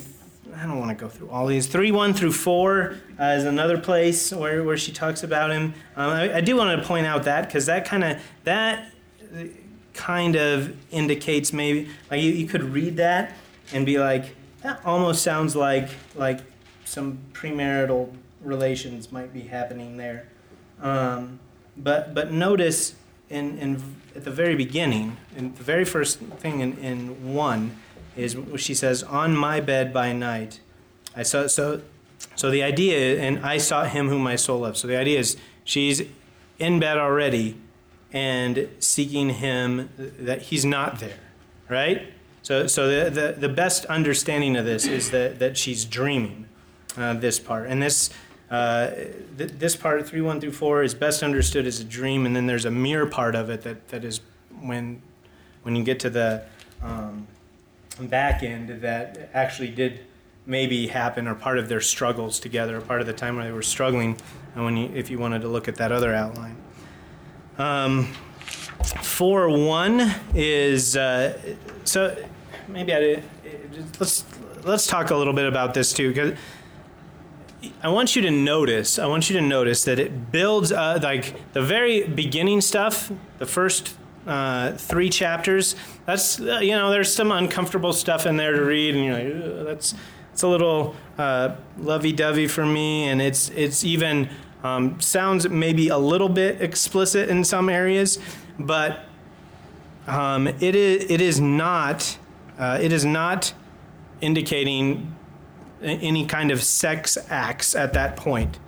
I don't want to go through all these. Three one through four uh, is another place where, where she talks about him. Um, I, I do want to point out that because that kind of that kind of indicates maybe like you, you could read that and be like that almost sounds like like some premarital relations might be happening there. Um, but but notice in, in at the very beginning in the very first thing in, in one is she says on my bed by night i saw so so the idea and i sought him whom my soul loved so the idea is she's in bed already and seeking him that he's not there, right? So, so the, the, the best understanding of this is that, that she's dreaming uh, this part. And this, uh, th- this part, 3 1 through 4, is best understood as a dream. And then there's a mirror part of it that, that is when, when you get to the um, back end that actually did maybe happen or part of their struggles together, or part of the time when they were struggling, and when you, if you wanted to look at that other outline. Um, 4 1 is, uh, so maybe I, let's, let's talk a little bit about this too, because I want you to notice, I want you to notice that it builds, uh, like the very beginning stuff, the first uh, three chapters, that's, uh, you know, there's some uncomfortable stuff in there to read, and you're like, that's, it's a little uh, lovey-dovey for me, and it's it's even um, sounds maybe a little bit explicit in some areas, but um, it is it is not uh, it is not indicating any kind of sex acts at that point.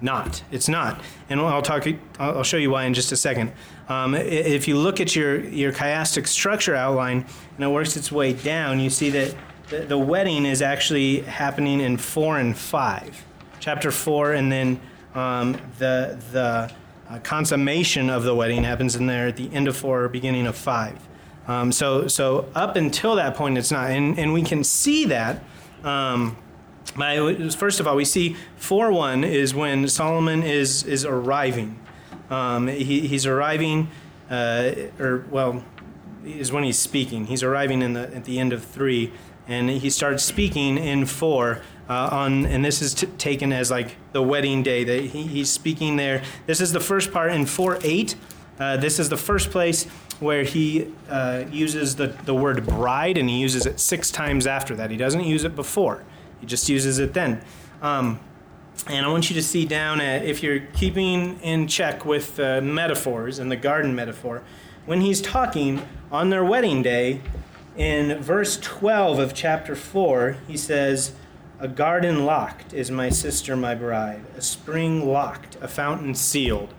Not. It's not. And I'll talk. I'll show you why in just a second. Um, if you look at your your chiastic structure outline and it works its way down, you see that the, the wedding is actually happening in four and five, chapter four, and then um, the the uh, consummation of the wedding happens in there at the end of four, beginning of five. Um, so so up until that point, it's not, and and we can see that. Um, by, first of all, we see four one is when Solomon is is arriving. Um, he, he's arriving, uh, or well, is when he's speaking. He's arriving in the at the end of three, and he starts speaking in four uh, on, and this is t- taken as like the wedding day that he, he's speaking there. This is the first part in four eight. Uh, this is the first place where he uh, uses the, the word bride, and he uses it six times after that. He doesn't use it before, he just uses it then. Um, and I want you to see down at, if you're keeping in check with uh, metaphors and the garden metaphor, when he's talking on their wedding day, in verse 12 of chapter 4, he says, A garden locked is my sister, my bride, a spring locked, a fountain sealed.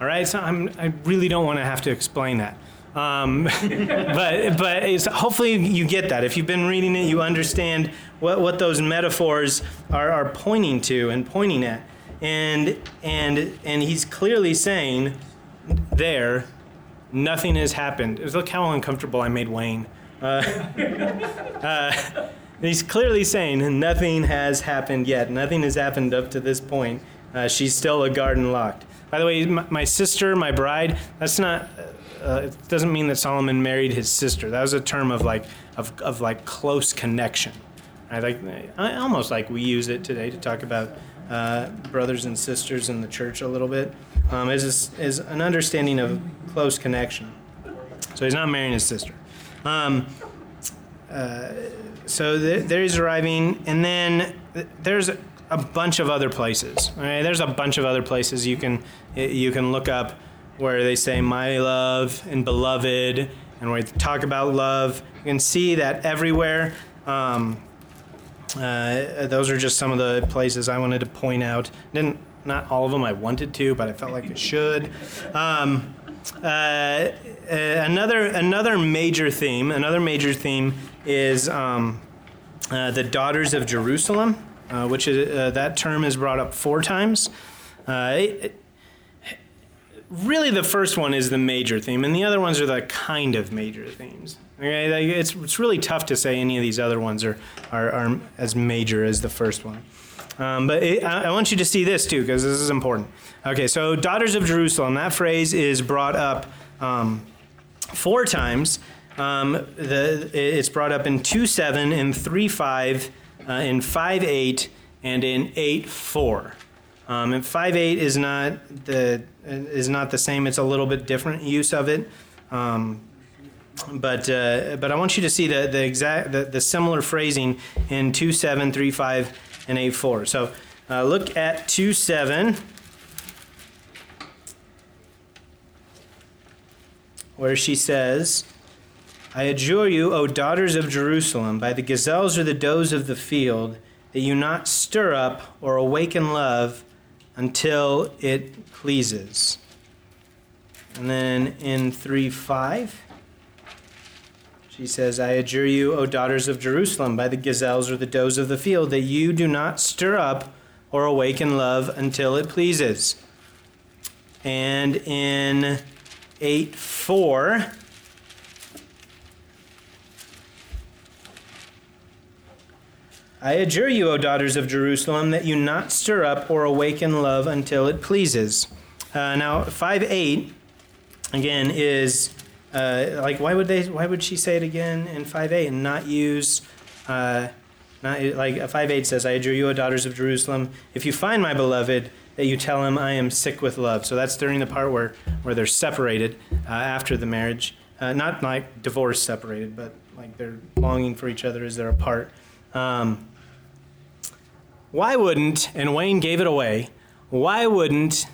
All right, so I'm, i really don't want to have to explain that. Um, but but hopefully you get that. If you've been reading it, you understand what, what those metaphors are, are pointing to and pointing at. And, and, and he's clearly saying there, nothing has happened. Look how uncomfortable I made Wayne. Uh, uh, he's clearly saying nothing has happened yet. Nothing has happened up to this point. Uh, she's still a garden locked. By the way, my, my sister, my bride, that's not, uh, it doesn't mean that Solomon married his sister. That was a term of like, of, of like close connection. I like, I, almost like we use it today to talk about uh, brothers and sisters in the church a little bit, um, is, is an understanding of close connection. So he's not marrying his sister. Um, uh, so th- there he's arriving, and then there's a bunch of other places. Right? There's a bunch of other places you can you can look up where they say "my love" and "beloved," and where they talk about love. You can see that everywhere. Um, uh, those are just some of the places I wanted to point out. Didn't not all of them I wanted to, but I felt like I should. Um, uh, uh, another another major theme, another major theme is um, uh, the daughters of Jerusalem, uh, which is uh, that term is brought up four times. Uh, it, really, the first one is the major theme, and the other ones are the kind of major themes. Okay, it's it's really tough to say any of these other ones are are, are as major as the first one. Um, but it, I, I, want you to see this too, because this is important. Okay, so daughters of Jerusalem, that phrase is brought up um, four times. Um, the, it's brought up in 2 7, in 3 5, uh, in 5 8, and in 8 4. Um, and 5 8 is not, the, is not the same, it's a little bit different use of it. Um, but uh, but I want you to see the the exact the, the similar phrasing in two seven three five and A4. So uh, look at 2 7, where she says, I adjure you, O daughters of Jerusalem, by the gazelles or the does of the field, that you not stir up or awaken love until it pleases. And then in 3 5, she says, I adjure you, O daughters of Jerusalem, by the gazelles or the does of the field, that you do not stir up or awaken love until it pleases. And in 8 4, I adjure you, O daughters of Jerusalem, that you not stir up or awaken love until it pleases. Uh, now, 5 8, again, is uh, like, why would they, why would she say it again in 5 8 and not use, uh, not like 5 8 says, I adjure you, O daughters of Jerusalem, if you find my beloved, that you tell him, I am sick with love. So that's during the part where, where they're separated uh, after the marriage. Uh, not like divorce separated, but like they're longing for each other as they're apart. Um, why wouldn't, and Wayne gave it away, why wouldn't,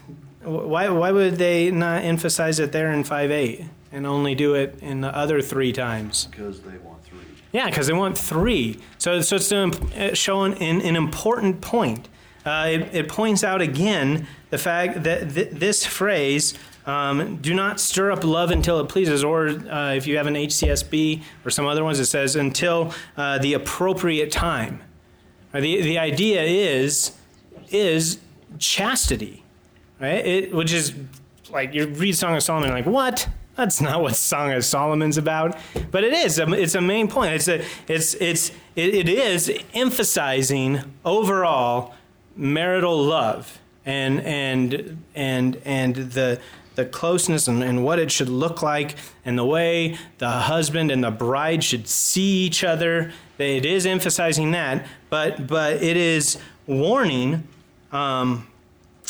why, why would they not emphasize it there in 5 8 and only do it in the other three times? Because they want three. Yeah, because they want three. So, so it's to showing an, an important point. Uh, it, it, points out again the fact that th- this phrase, um, do not stir up love until it pleases, or uh, if you have an HCSB or some other ones, it says until uh, the appropriate time. The, the idea is, is chastity, right? It, which is like you read Song of Solomon, like, what? That's not what Song of Solomon's about. But it is. Um, it's a main point. It's a, it's, it's, it, it is emphasizing overall marital love and, and, and, and the, the closeness and, and what it should look like and the way the husband and the bride should see each other. It is emphasizing that, but, but it is warning. Um,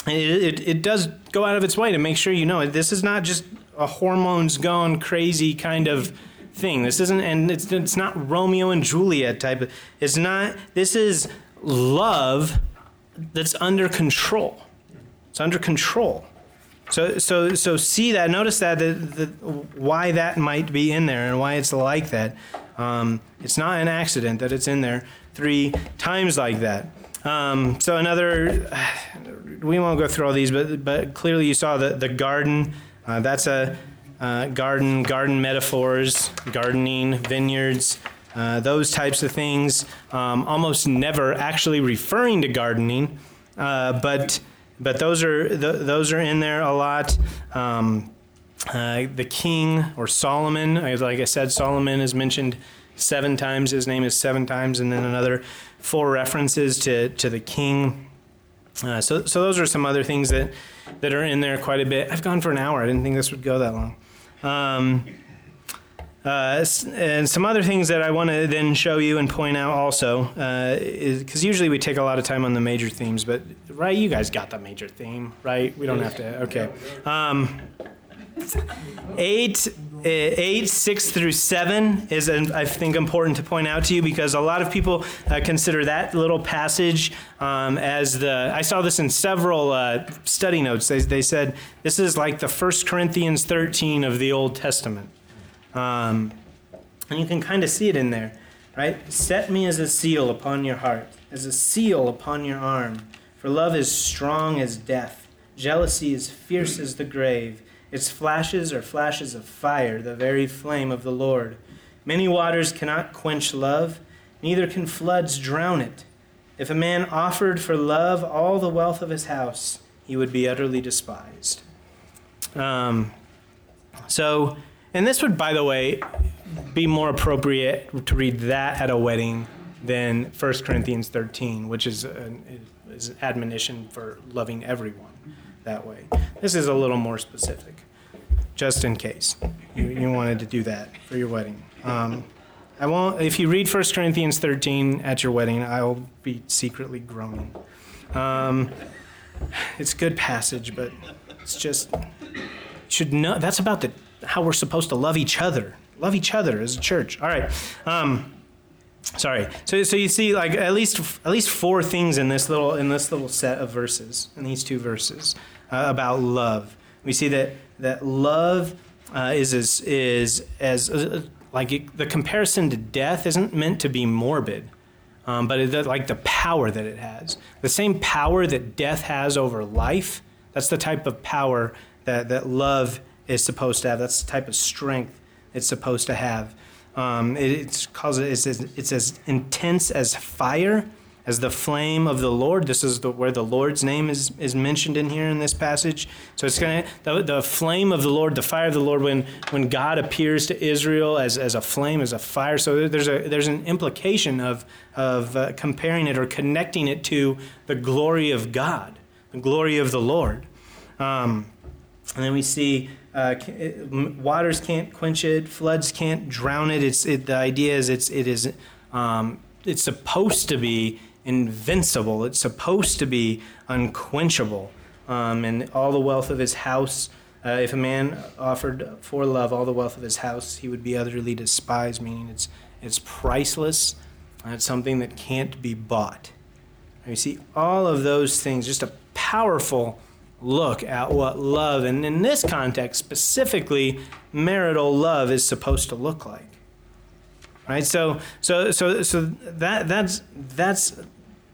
it, it, it does go out of its way to make sure you know this is not just a hormones gone crazy kind of thing. This isn't, and it's, it's not Romeo and Juliet type of, it's not, this is love that's under control. It's under control. So, so, so see that. Notice that the, the, why that might be in there and why it's like that. Um, it's not an accident that it's in there three times like that. Um, so another, we won't go through all these, but but clearly you saw the the garden. Uh, that's a uh, garden, garden metaphors, gardening, vineyards, uh, those types of things. Um, almost never actually referring to gardening, uh, but but those are th- those are in there a lot. Um, uh, the king or Solomon, like I said, Solomon is mentioned seven times. His name is seven times, and then another four references to to the king. Uh, so so those are some other things that that are in there quite a bit. I've gone for an hour. I didn't think this would go that long. Um, uh, and some other things that I want to then show you and point out also, because uh, usually we take a lot of time on the major themes, but right, you guys got the major theme, right? We don't have to. Okay. Um, eight, eh, six through seven is, I think, important to point out to you because a lot of people uh, consider that little passage um, as the. I saw this in several uh, study notes. They, they said this is like the First Corinthians 13 of the Old Testament. Um, and you can kind of see it in there, right? Set me as a seal upon your heart, as a seal upon your arm. For love is strong as death, jealousy is fierce as the grave. Its flashes are flashes of fire, the very flame of the Lord. Many waters cannot quench love, neither can floods drown it. If a man offered for love all the wealth of his house, he would be utterly despised. Um, so, and this would, by the way, be more appropriate to read that at a wedding than 1 Corinthians 13, which is an, is an admonition for loving everyone that way. This is a little more specific, just in case you, you wanted to do that for your wedding. Um, I won't. If you read 1 Corinthians 13 at your wedding, I'll be secretly groaning. Um, it's a good passage, but it's just should know that's about the how we're supposed to love each other, love each other as a church. All right. Um, sorry. So, so you see, like at least at least four things in this little in this little set of verses, in these two verses uh, about love. We see that that love uh, is as is as uh, like it, the comparison to death isn't meant to be morbid, um, but it, like the power that it has, the same power that death has over life. That's the type of power that that love is supposed to have. That's the type of strength it's supposed to have. Um, it, it's, it's, as, it's as intense as fire, as the flame of the Lord. This is the, where the Lord's name is, is mentioned in here in this passage. So it's going to, the, the flame of the Lord, the fire of the Lord, when, when God appears to Israel as, as a flame, as a fire. So there's, a, there's an implication of, of uh, comparing it or connecting it to the glory of God, the glory of the Lord. Um, and then we see uh, waters can't quench it, floods can't drown it. It's it, the idea is it's it is um, it's supposed to be invincible. It's supposed to be unquenchable. Um, and all the wealth of his house, uh, if a man offered for love all the wealth of his house, he would be utterly despised. Meaning it's it's priceless. It's something that can't be bought. And you see all of those things. Just a powerful look at what love, and in this context specifically, marital love is supposed to look like. Right? So, so, so, so that that's that's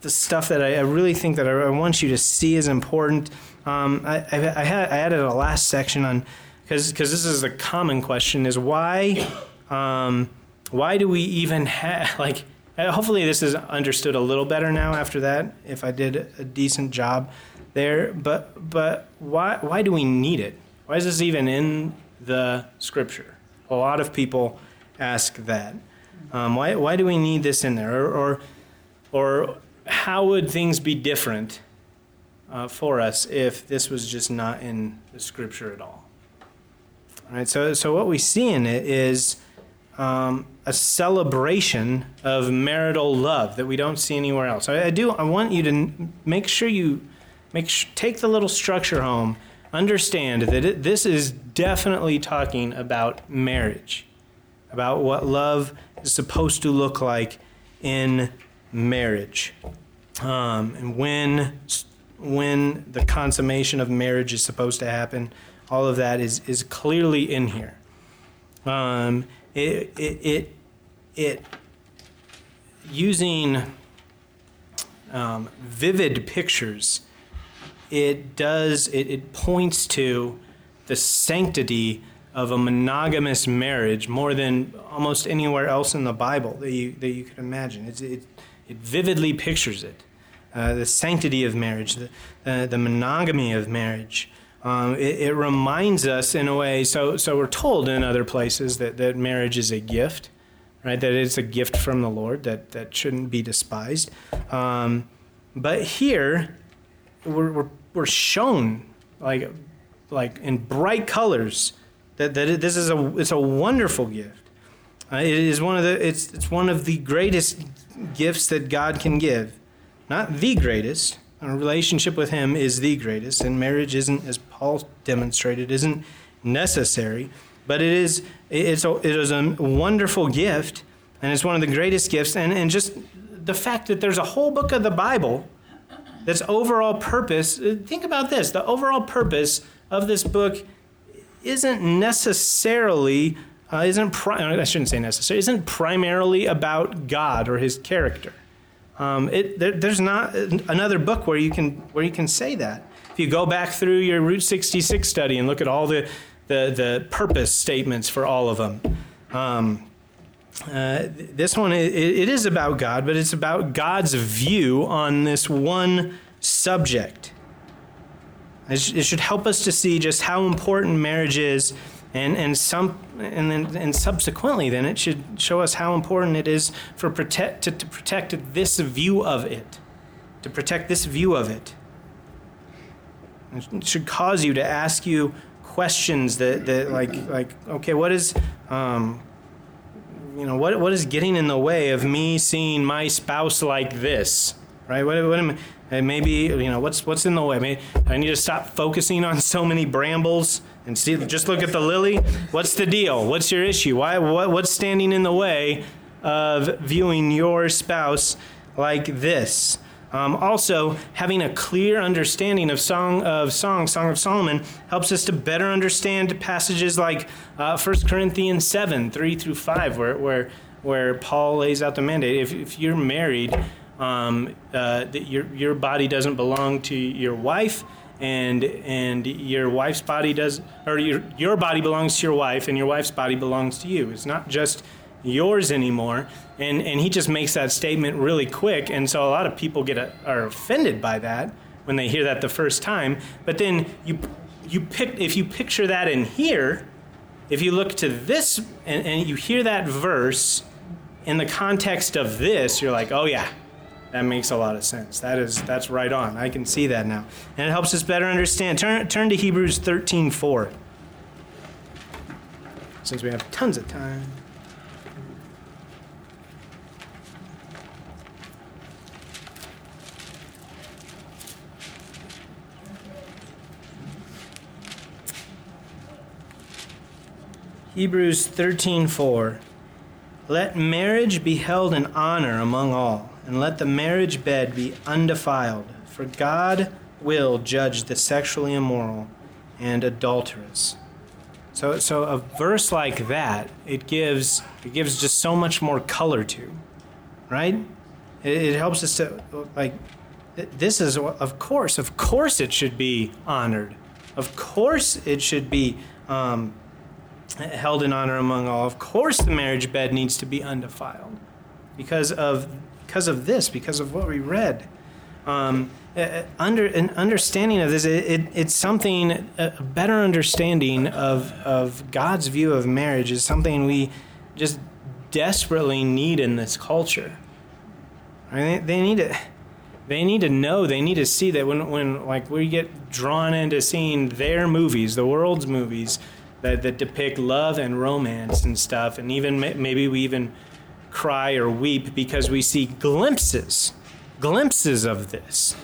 the stuff that I, I really think that I, I, want you to see is important. Um, I, I, had, I added a last section on because this is a common question is why um, why do we even have like hopefully this is understood a little better now after that if I did a decent job there, but but why why do we need it? Why is this even in the scripture? A lot of people ask that. Um, why why do we need this in there? Or or, or how would things be different uh, for us if this was just not in the scripture at all? All right. So so what we see in it is. Um, a celebration of marital love that we don't see anywhere else. I, I do. I want you to make sure you Make take the little structure home. Understand that it, this is definitely talking about marriage, about what love is supposed to look like in marriage, um, and when when the consummation of marriage is supposed to happen. All of that is is clearly in here. Um, it, it it it using um, vivid pictures it does it, it points to the sanctity of a monogamous marriage more than almost anywhere else in the Bible that you that you could imagine. It's, it it vividly pictures it, uh, the sanctity of marriage, the uh, the monogamy of marriage. Um, it, it, reminds us in a way. So so we're told in other places that that marriage is a gift, right? That it's a gift from the Lord that that shouldn't be despised. Um, but here, we're, we're we're shown like like in bright colors that, that this is a it's a wonderful gift. Uh, it is one of the it's it's one of the greatest gifts that God can give. Not the greatest. A relationship with him is the greatest and marriage isn't as Paul demonstrated isn't necessary, but it is it's a, it is a wonderful gift and it's one of the greatest gifts and and just the fact that there's a whole book of the Bible that's overall purpose, uh, think about this the overall purpose of this book isn't necessarily, uh, isn't, pri- I shouldn't say necessary, isn't primarily about God or his character. Um, it, there, there's not another book where you, can, where you can say that. If you go back through your Route 66 study and look at all the, the, the purpose statements for all of them, um, uh, this one, it, it is about God, but it's about God's view on this one subject. It, should help us to see just how important marriage is, and, and, some, and, then, and subsequently, then it should show us how important it is for protect, to, to protect this view of it, to protect this view of it. It should cause you to ask you questions that, that like, like okay, what is. Um, you know, what, what is getting in the way of me seeing my spouse like this, right? What, what am, maybe, you know, what's, what's in the way? Maybe I need to stop focusing on so many brambles and see, just look at the lily. What's the deal? What's your issue? Why, what, what's standing in the way of viewing your spouse like this? Um, also, having a clear understanding of Song of Song, Song of Solomon, helps us to better understand passages like uh, 1 Corinthians 7, 3 through 5, where, where, where Paul lays out the mandate. If, if you're married, um, uh, that your, your body doesn't belong to your wife, and and your wife's body does or your your body belongs to your wife and your wife's body belongs to you. It's not just yours anymore. And and he just makes that statement really quick and so a lot of people get a, are offended by that when they hear that the first time. But then you you pick if you picture that in here, if you look to this and, and you hear that verse in the context of this, you're like, "Oh yeah, that makes a lot of sense. That is that's right on. I can see that now. And it helps us better understand. Turn turn to Hebrews 13:4. Since we have tons of time. Hebrews 13:4 Let marriage be held in honor among all and let the marriage bed be undefiled, for God will judge the sexually immoral and adulterous. So, so a verse like that, it gives it gives just so much more color to, right? It, it helps us to like. This is of course, of course, it should be honored. Of course, it should be um, held in honor among all. Of course, the marriage bed needs to be undefiled because of because of this, because of what we read. Um, under an understanding of this, it, it, it's something a better understanding of of God's view of marriage is something we just desperately need in this culture. I mean, they, they need to they need to know they need to see that when when like we get drawn into seeing their movies, the world's movies that that depict love and romance and stuff, and even maybe we even cry or weep because we see glimpses, glimpses of this.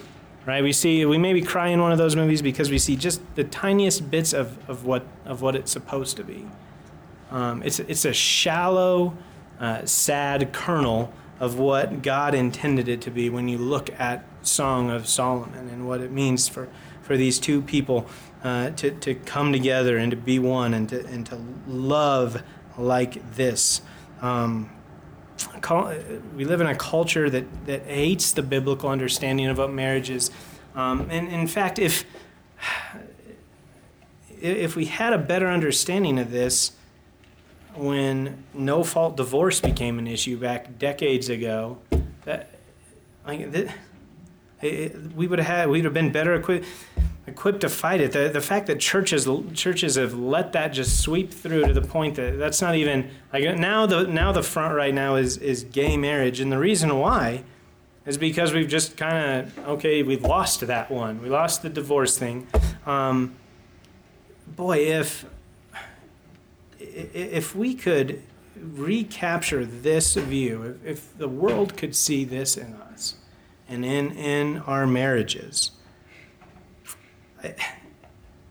Right? We see we maybe cry in one of those movies because we see just the tiniest bits of, of what of what it's supposed to be. Um, it's it's a shallow, uh, sad kernel of what God intended it to be when you look at Song of Solomon and what it means for, for these two people uh, to, to come together and to be one and to, and to love like this. Um, we live in a culture that, that hates the biblical understanding of what marriage is. Um, and in fact, if, if we had a better understanding of this when no fault divorce became an issue back decades ago, that, like, that, it, we would have had, we'd have been better equipped equipped to fight it. The, the fact that churches churches have let that just sweep through to the point that that's not even like now the now the front right now is is gay marriage, and the reason why is because we've just kind of okay we've lost that one. We lost the divorce thing. Um, boy, if if we could recapture this view, if, if the world could see this in us and in in our marriages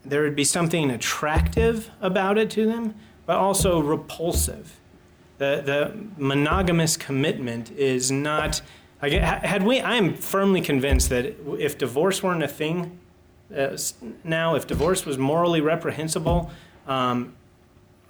there would be something attractive about it to them, but also repulsive. The, the monogamous commitment is not. Had we, I am firmly convinced that if divorce weren't a thing uh, now, if divorce was morally reprehensible, um,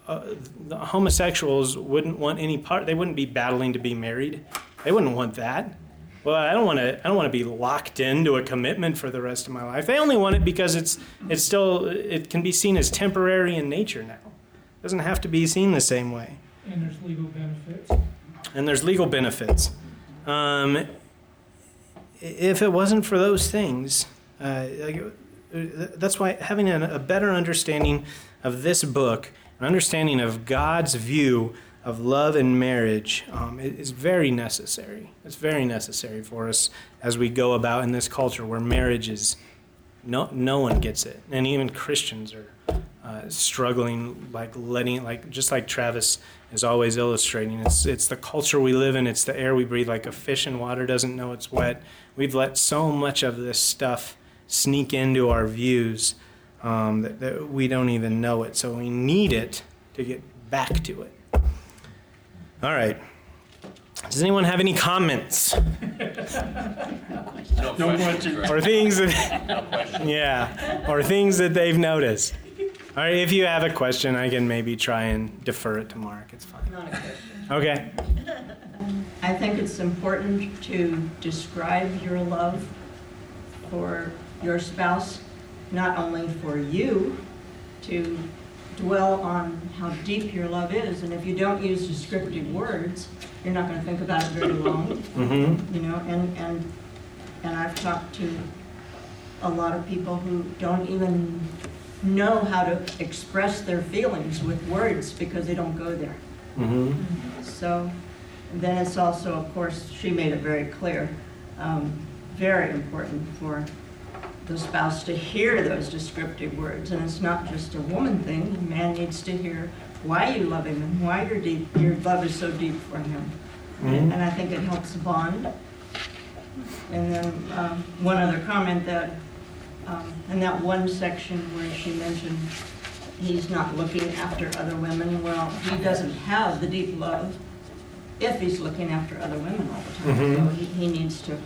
uh, homosexuals wouldn't want any part. They wouldn't be battling to be married. They wouldn't want that well, I don't want to. I don't want to be locked into a commitment for the rest of my life. They only want it because it's it's still it can be seen as temporary in nature now. It doesn't have to be seen the same way. And there's legal benefits. And there's legal benefits. Um, if it wasn't for those things, uh, that's why having a, a better understanding of this book, an understanding of God's view of love and marriage um, is very necessary. It's very necessary for us as we go about in this culture where marriage is no no one gets it, and even Christians are uh, struggling, like letting like just like Travis is always illustrating. It's it's the culture we live in. It's the air we breathe. Like a fish in water doesn't know it's wet. We've let so much of this stuff sneak into our views um, that, that we don't even know it. So we need it to get back to it. All right. Does anyone have any comments? No questions. or things that, yeah, or things that they've noticed? All right, if you have a question, I can maybe try and defer it to Mark. It's fine. Not a question. Okay. I think it's important to describe your love for your spouse not only for you to dwell on how deep your love is, and if you don't use descriptive words, you're not going to think about it very long, Mm-hmm. you know, and, and, and I've talked to a lot of people who don't even know how to express their feelings with words because they don't go there. Mm-hmm. So then it's also, of course, she made it very clear, um, very important for the spouse to hear those descriptive words. And it's not just a woman thing. The man needs to hear why you love him and why your deep, your love is so deep for him. Mhm. And I think it helps bond. And then um, one other comment that, um, in that one section where she mentioned he's not looking after other women, well, he doesn't have the deep love if he's looking after other women all the time. So Mhm. he, he needs to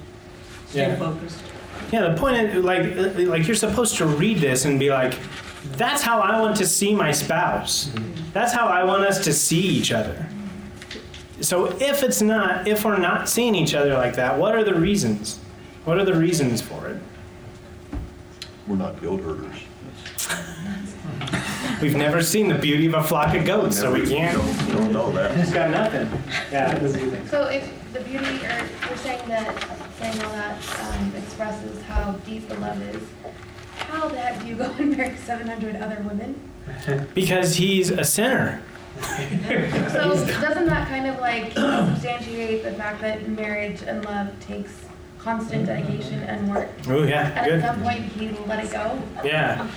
stay Yeah. focused. Yeah, the point is, like, like you're supposed to read this and be like, that's how I want to see my spouse. That's how I want us to see each other. So if it's not, if we're not seeing each other like that, what are the reasons? What are the reasons for it? We're not goat herders. We've never seen the beauty of a flock of goats, so we can't. Don't don't know that. It's got nothing. Yeah, it doesn't either. So if the beauty, or you're saying that, saying all that um, expresses how deep the love is, how the heck do you go and marry 700 other women? Because he's a sinner. So doesn't that kind of like substantiate the fact that marriage and love takes constant dedication and work? Oh yeah, And at good. some point, he let it go? Yeah,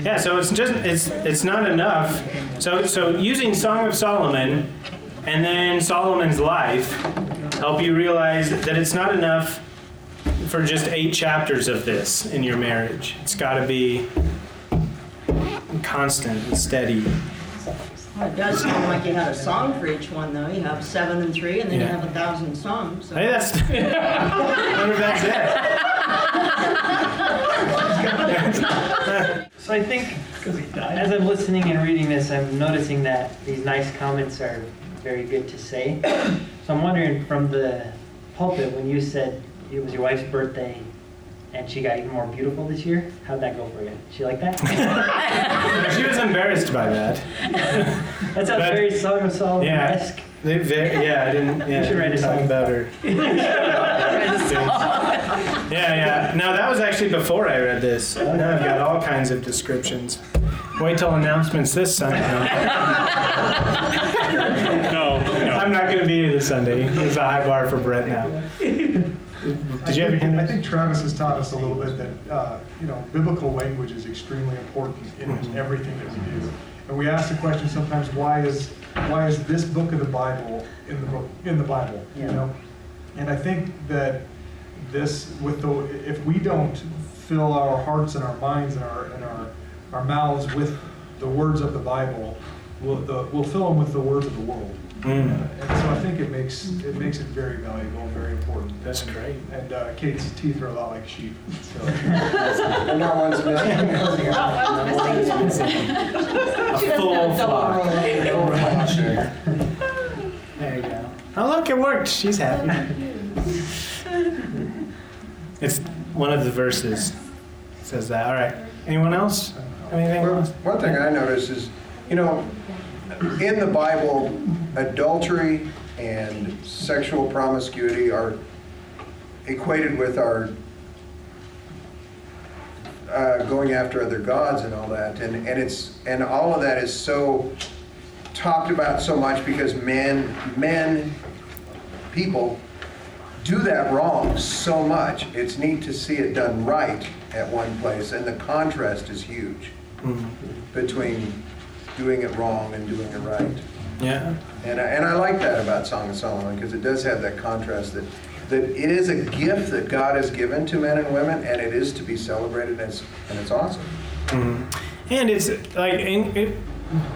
yeah. So it's just it's it's not enough. So so using Song of Solomon and then Solomon's life help you realize that it's not enough for just eight chapters of this in your marriage. It's got to be constant and steady. Well, It does sound like you had a song for each one, though. You have seven and three, and then you have a thousand songs. so- Hey, that's I wonder if that's it. So I think, as I'm listening and reading this, I'm noticing that these nice comments are very good to say. So I'm wondering, from the pulpit, when you said it was your wife's birthday and she got even more beautiful this year, how'd that go for you? She like that? She was embarrassed by that. That sounds But- very Song of Solomon-esque. They, they, yeah, I didn't. Yeah, You should write a talk song. about her. Yeah, yeah. No, that was actually before I read this. Now I've got all kinds of descriptions. Wait till announcements this Sunday. No, no. I'm not going to be here this Sunday. It's a high bar for Brett now. Did you have your hand I think Travis has taught us a little bit that, uh, you know, biblical language is extremely important in everything that we do. And we ask the question sometimes, why is, why is this book of the Bible in the book, in the Bible, you know? And I think that this, with the, if we don't fill our hearts and our minds and our, and our, our mouths with the words of the Bible, we'll, the, we'll fill them with the words of the world. Mm, And so I think it makes, it makes it very valuable and very important. that's great. And uh, Kate's teeth are a lot like sheep, so. And not one's missing. A full flock. There you go. Oh, look, it worked. She's happy. It's one of the verses says that. All right. Anyone else? Anything Well, else? One thing I noticed is, you know, in the Bible, adultery and sexual promiscuity are equated with our uh, going after other gods and all that. And, and it's, and all of that is so talked about so much because men, men, people do that wrong so much. It's neat to see it done right at one place, and the contrast is huge between doing it wrong and doing it right. Yeah. And I, and I like that about Song of Solomon because it does have that contrast that that it is a gift that God has given to men and women, and it is to be celebrated, and it's, and it's awesome. Mm-hmm. And it's like in, it,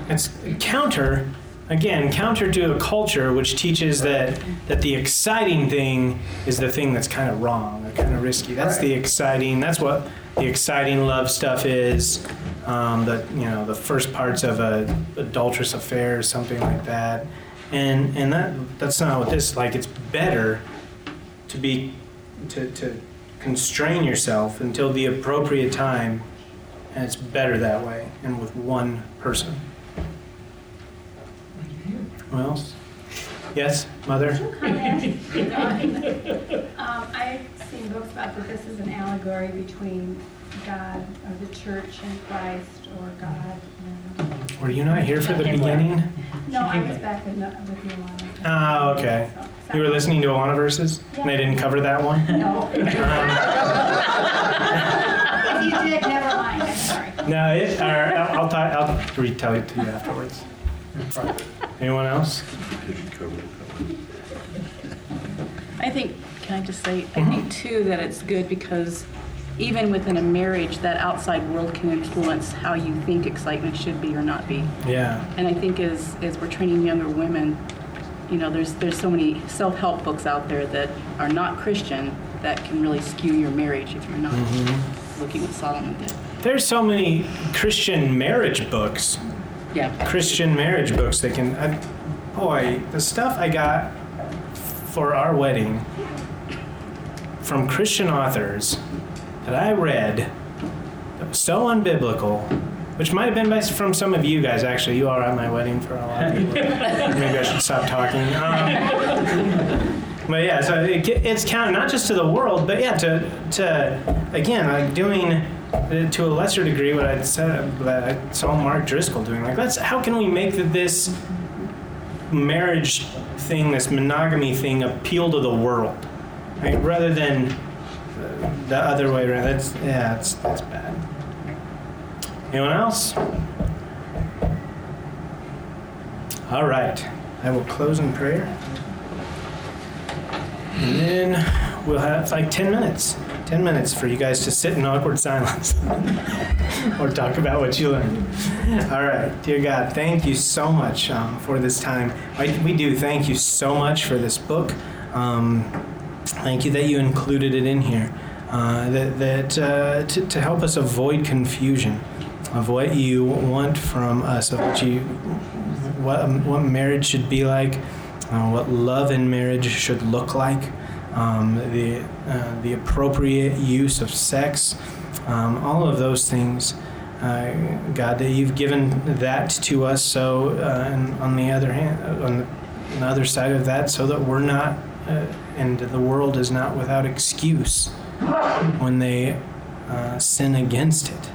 it's counter again counter to a culture which teaches that that the exciting thing is the thing that's kind of wrong or kind of risky. That's the exciting. That's what the exciting love stuff is. Um, the you know the first parts of a adulterous affair or something like that. And and that that's not what this like. It's better to be to, to constrain yourself until the appropriate time and it's better that way and with one person. Who else? Yes, Mother? Um, I've seen books about that this is an allegory between God or the church and Christ or God. and- Were you not here for the beginning? No, I was back with, with you on. Oh, okay. You were listening to Awana verses, and they didn't cover that one. No. Um, If you did, never mind, I'm sorry. no, it, or I'll, I'll, talk, I'll retell it to you afterwards. Anyone else? Because you covered it. I think, can I just say, I think too that it's good because even within a marriage, that outside world can influence how you think excitement should be or not be. Yeah. And I think as, as we're training younger women, you know, there's, there's so many self-help books out there that are not Christian that can really skew your marriage if you're not mm-hmm. looking what Solomon did. There's so many Christian marriage books. Yeah. Christian marriage books that can. I, boy, the stuff I got for our wedding from Christian authors that I read that was so unbiblical, which might have been by, from some of you guys, actually. You are at my wedding for a lot of people. Maybe I should stop talking. Um, but yeah, so it, it's counted not just to the world, but yeah, to, to again, like doing uh, to a lesser degree what I said, that I saw Mark Driscoll doing. Like, let's how can we make this marriage thing, this monogamy thing, appeal to the world, right? Rather than the other way around. That's yeah, that's that's bad. Anyone else? All right, I will close in prayer. And then we'll have like 10 minutes. 10 minutes for you guys to sit in awkward silence or talk about what you learned. All right, dear God, thank you so much um, for this time. I, we do thank you so much for this book. Um, thank you that you included it in here, uh, that, that uh, to, to help us avoid confusion of what you want from us, of what you what what marriage should be like, uh, what love in marriage should look like, um, the uh, the appropriate use of sex, um, all of those things. Uh, God, that you've given that to us. So, uh, and on the other hand, on the, on the other side of that, so that we're not, uh, and the world is not without excuse when they uh, sin against it.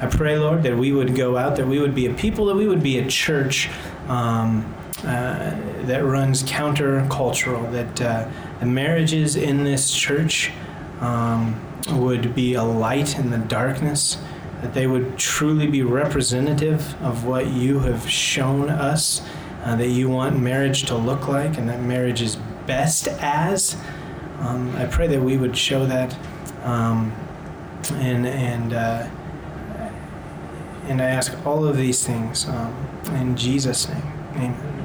I pray, Lord, that we would go out, that we would be a people, that we would be a church um, uh, that runs countercultural, that uh, the marriages in this church um, would be a light in the darkness, that they would truly be representative of what you have shown us, uh, that you want marriage to look like, and that marriage is best as. Um, I pray that we would show that. Um, and and uh, and I ask all of these things um, in Jesus' name. Amen.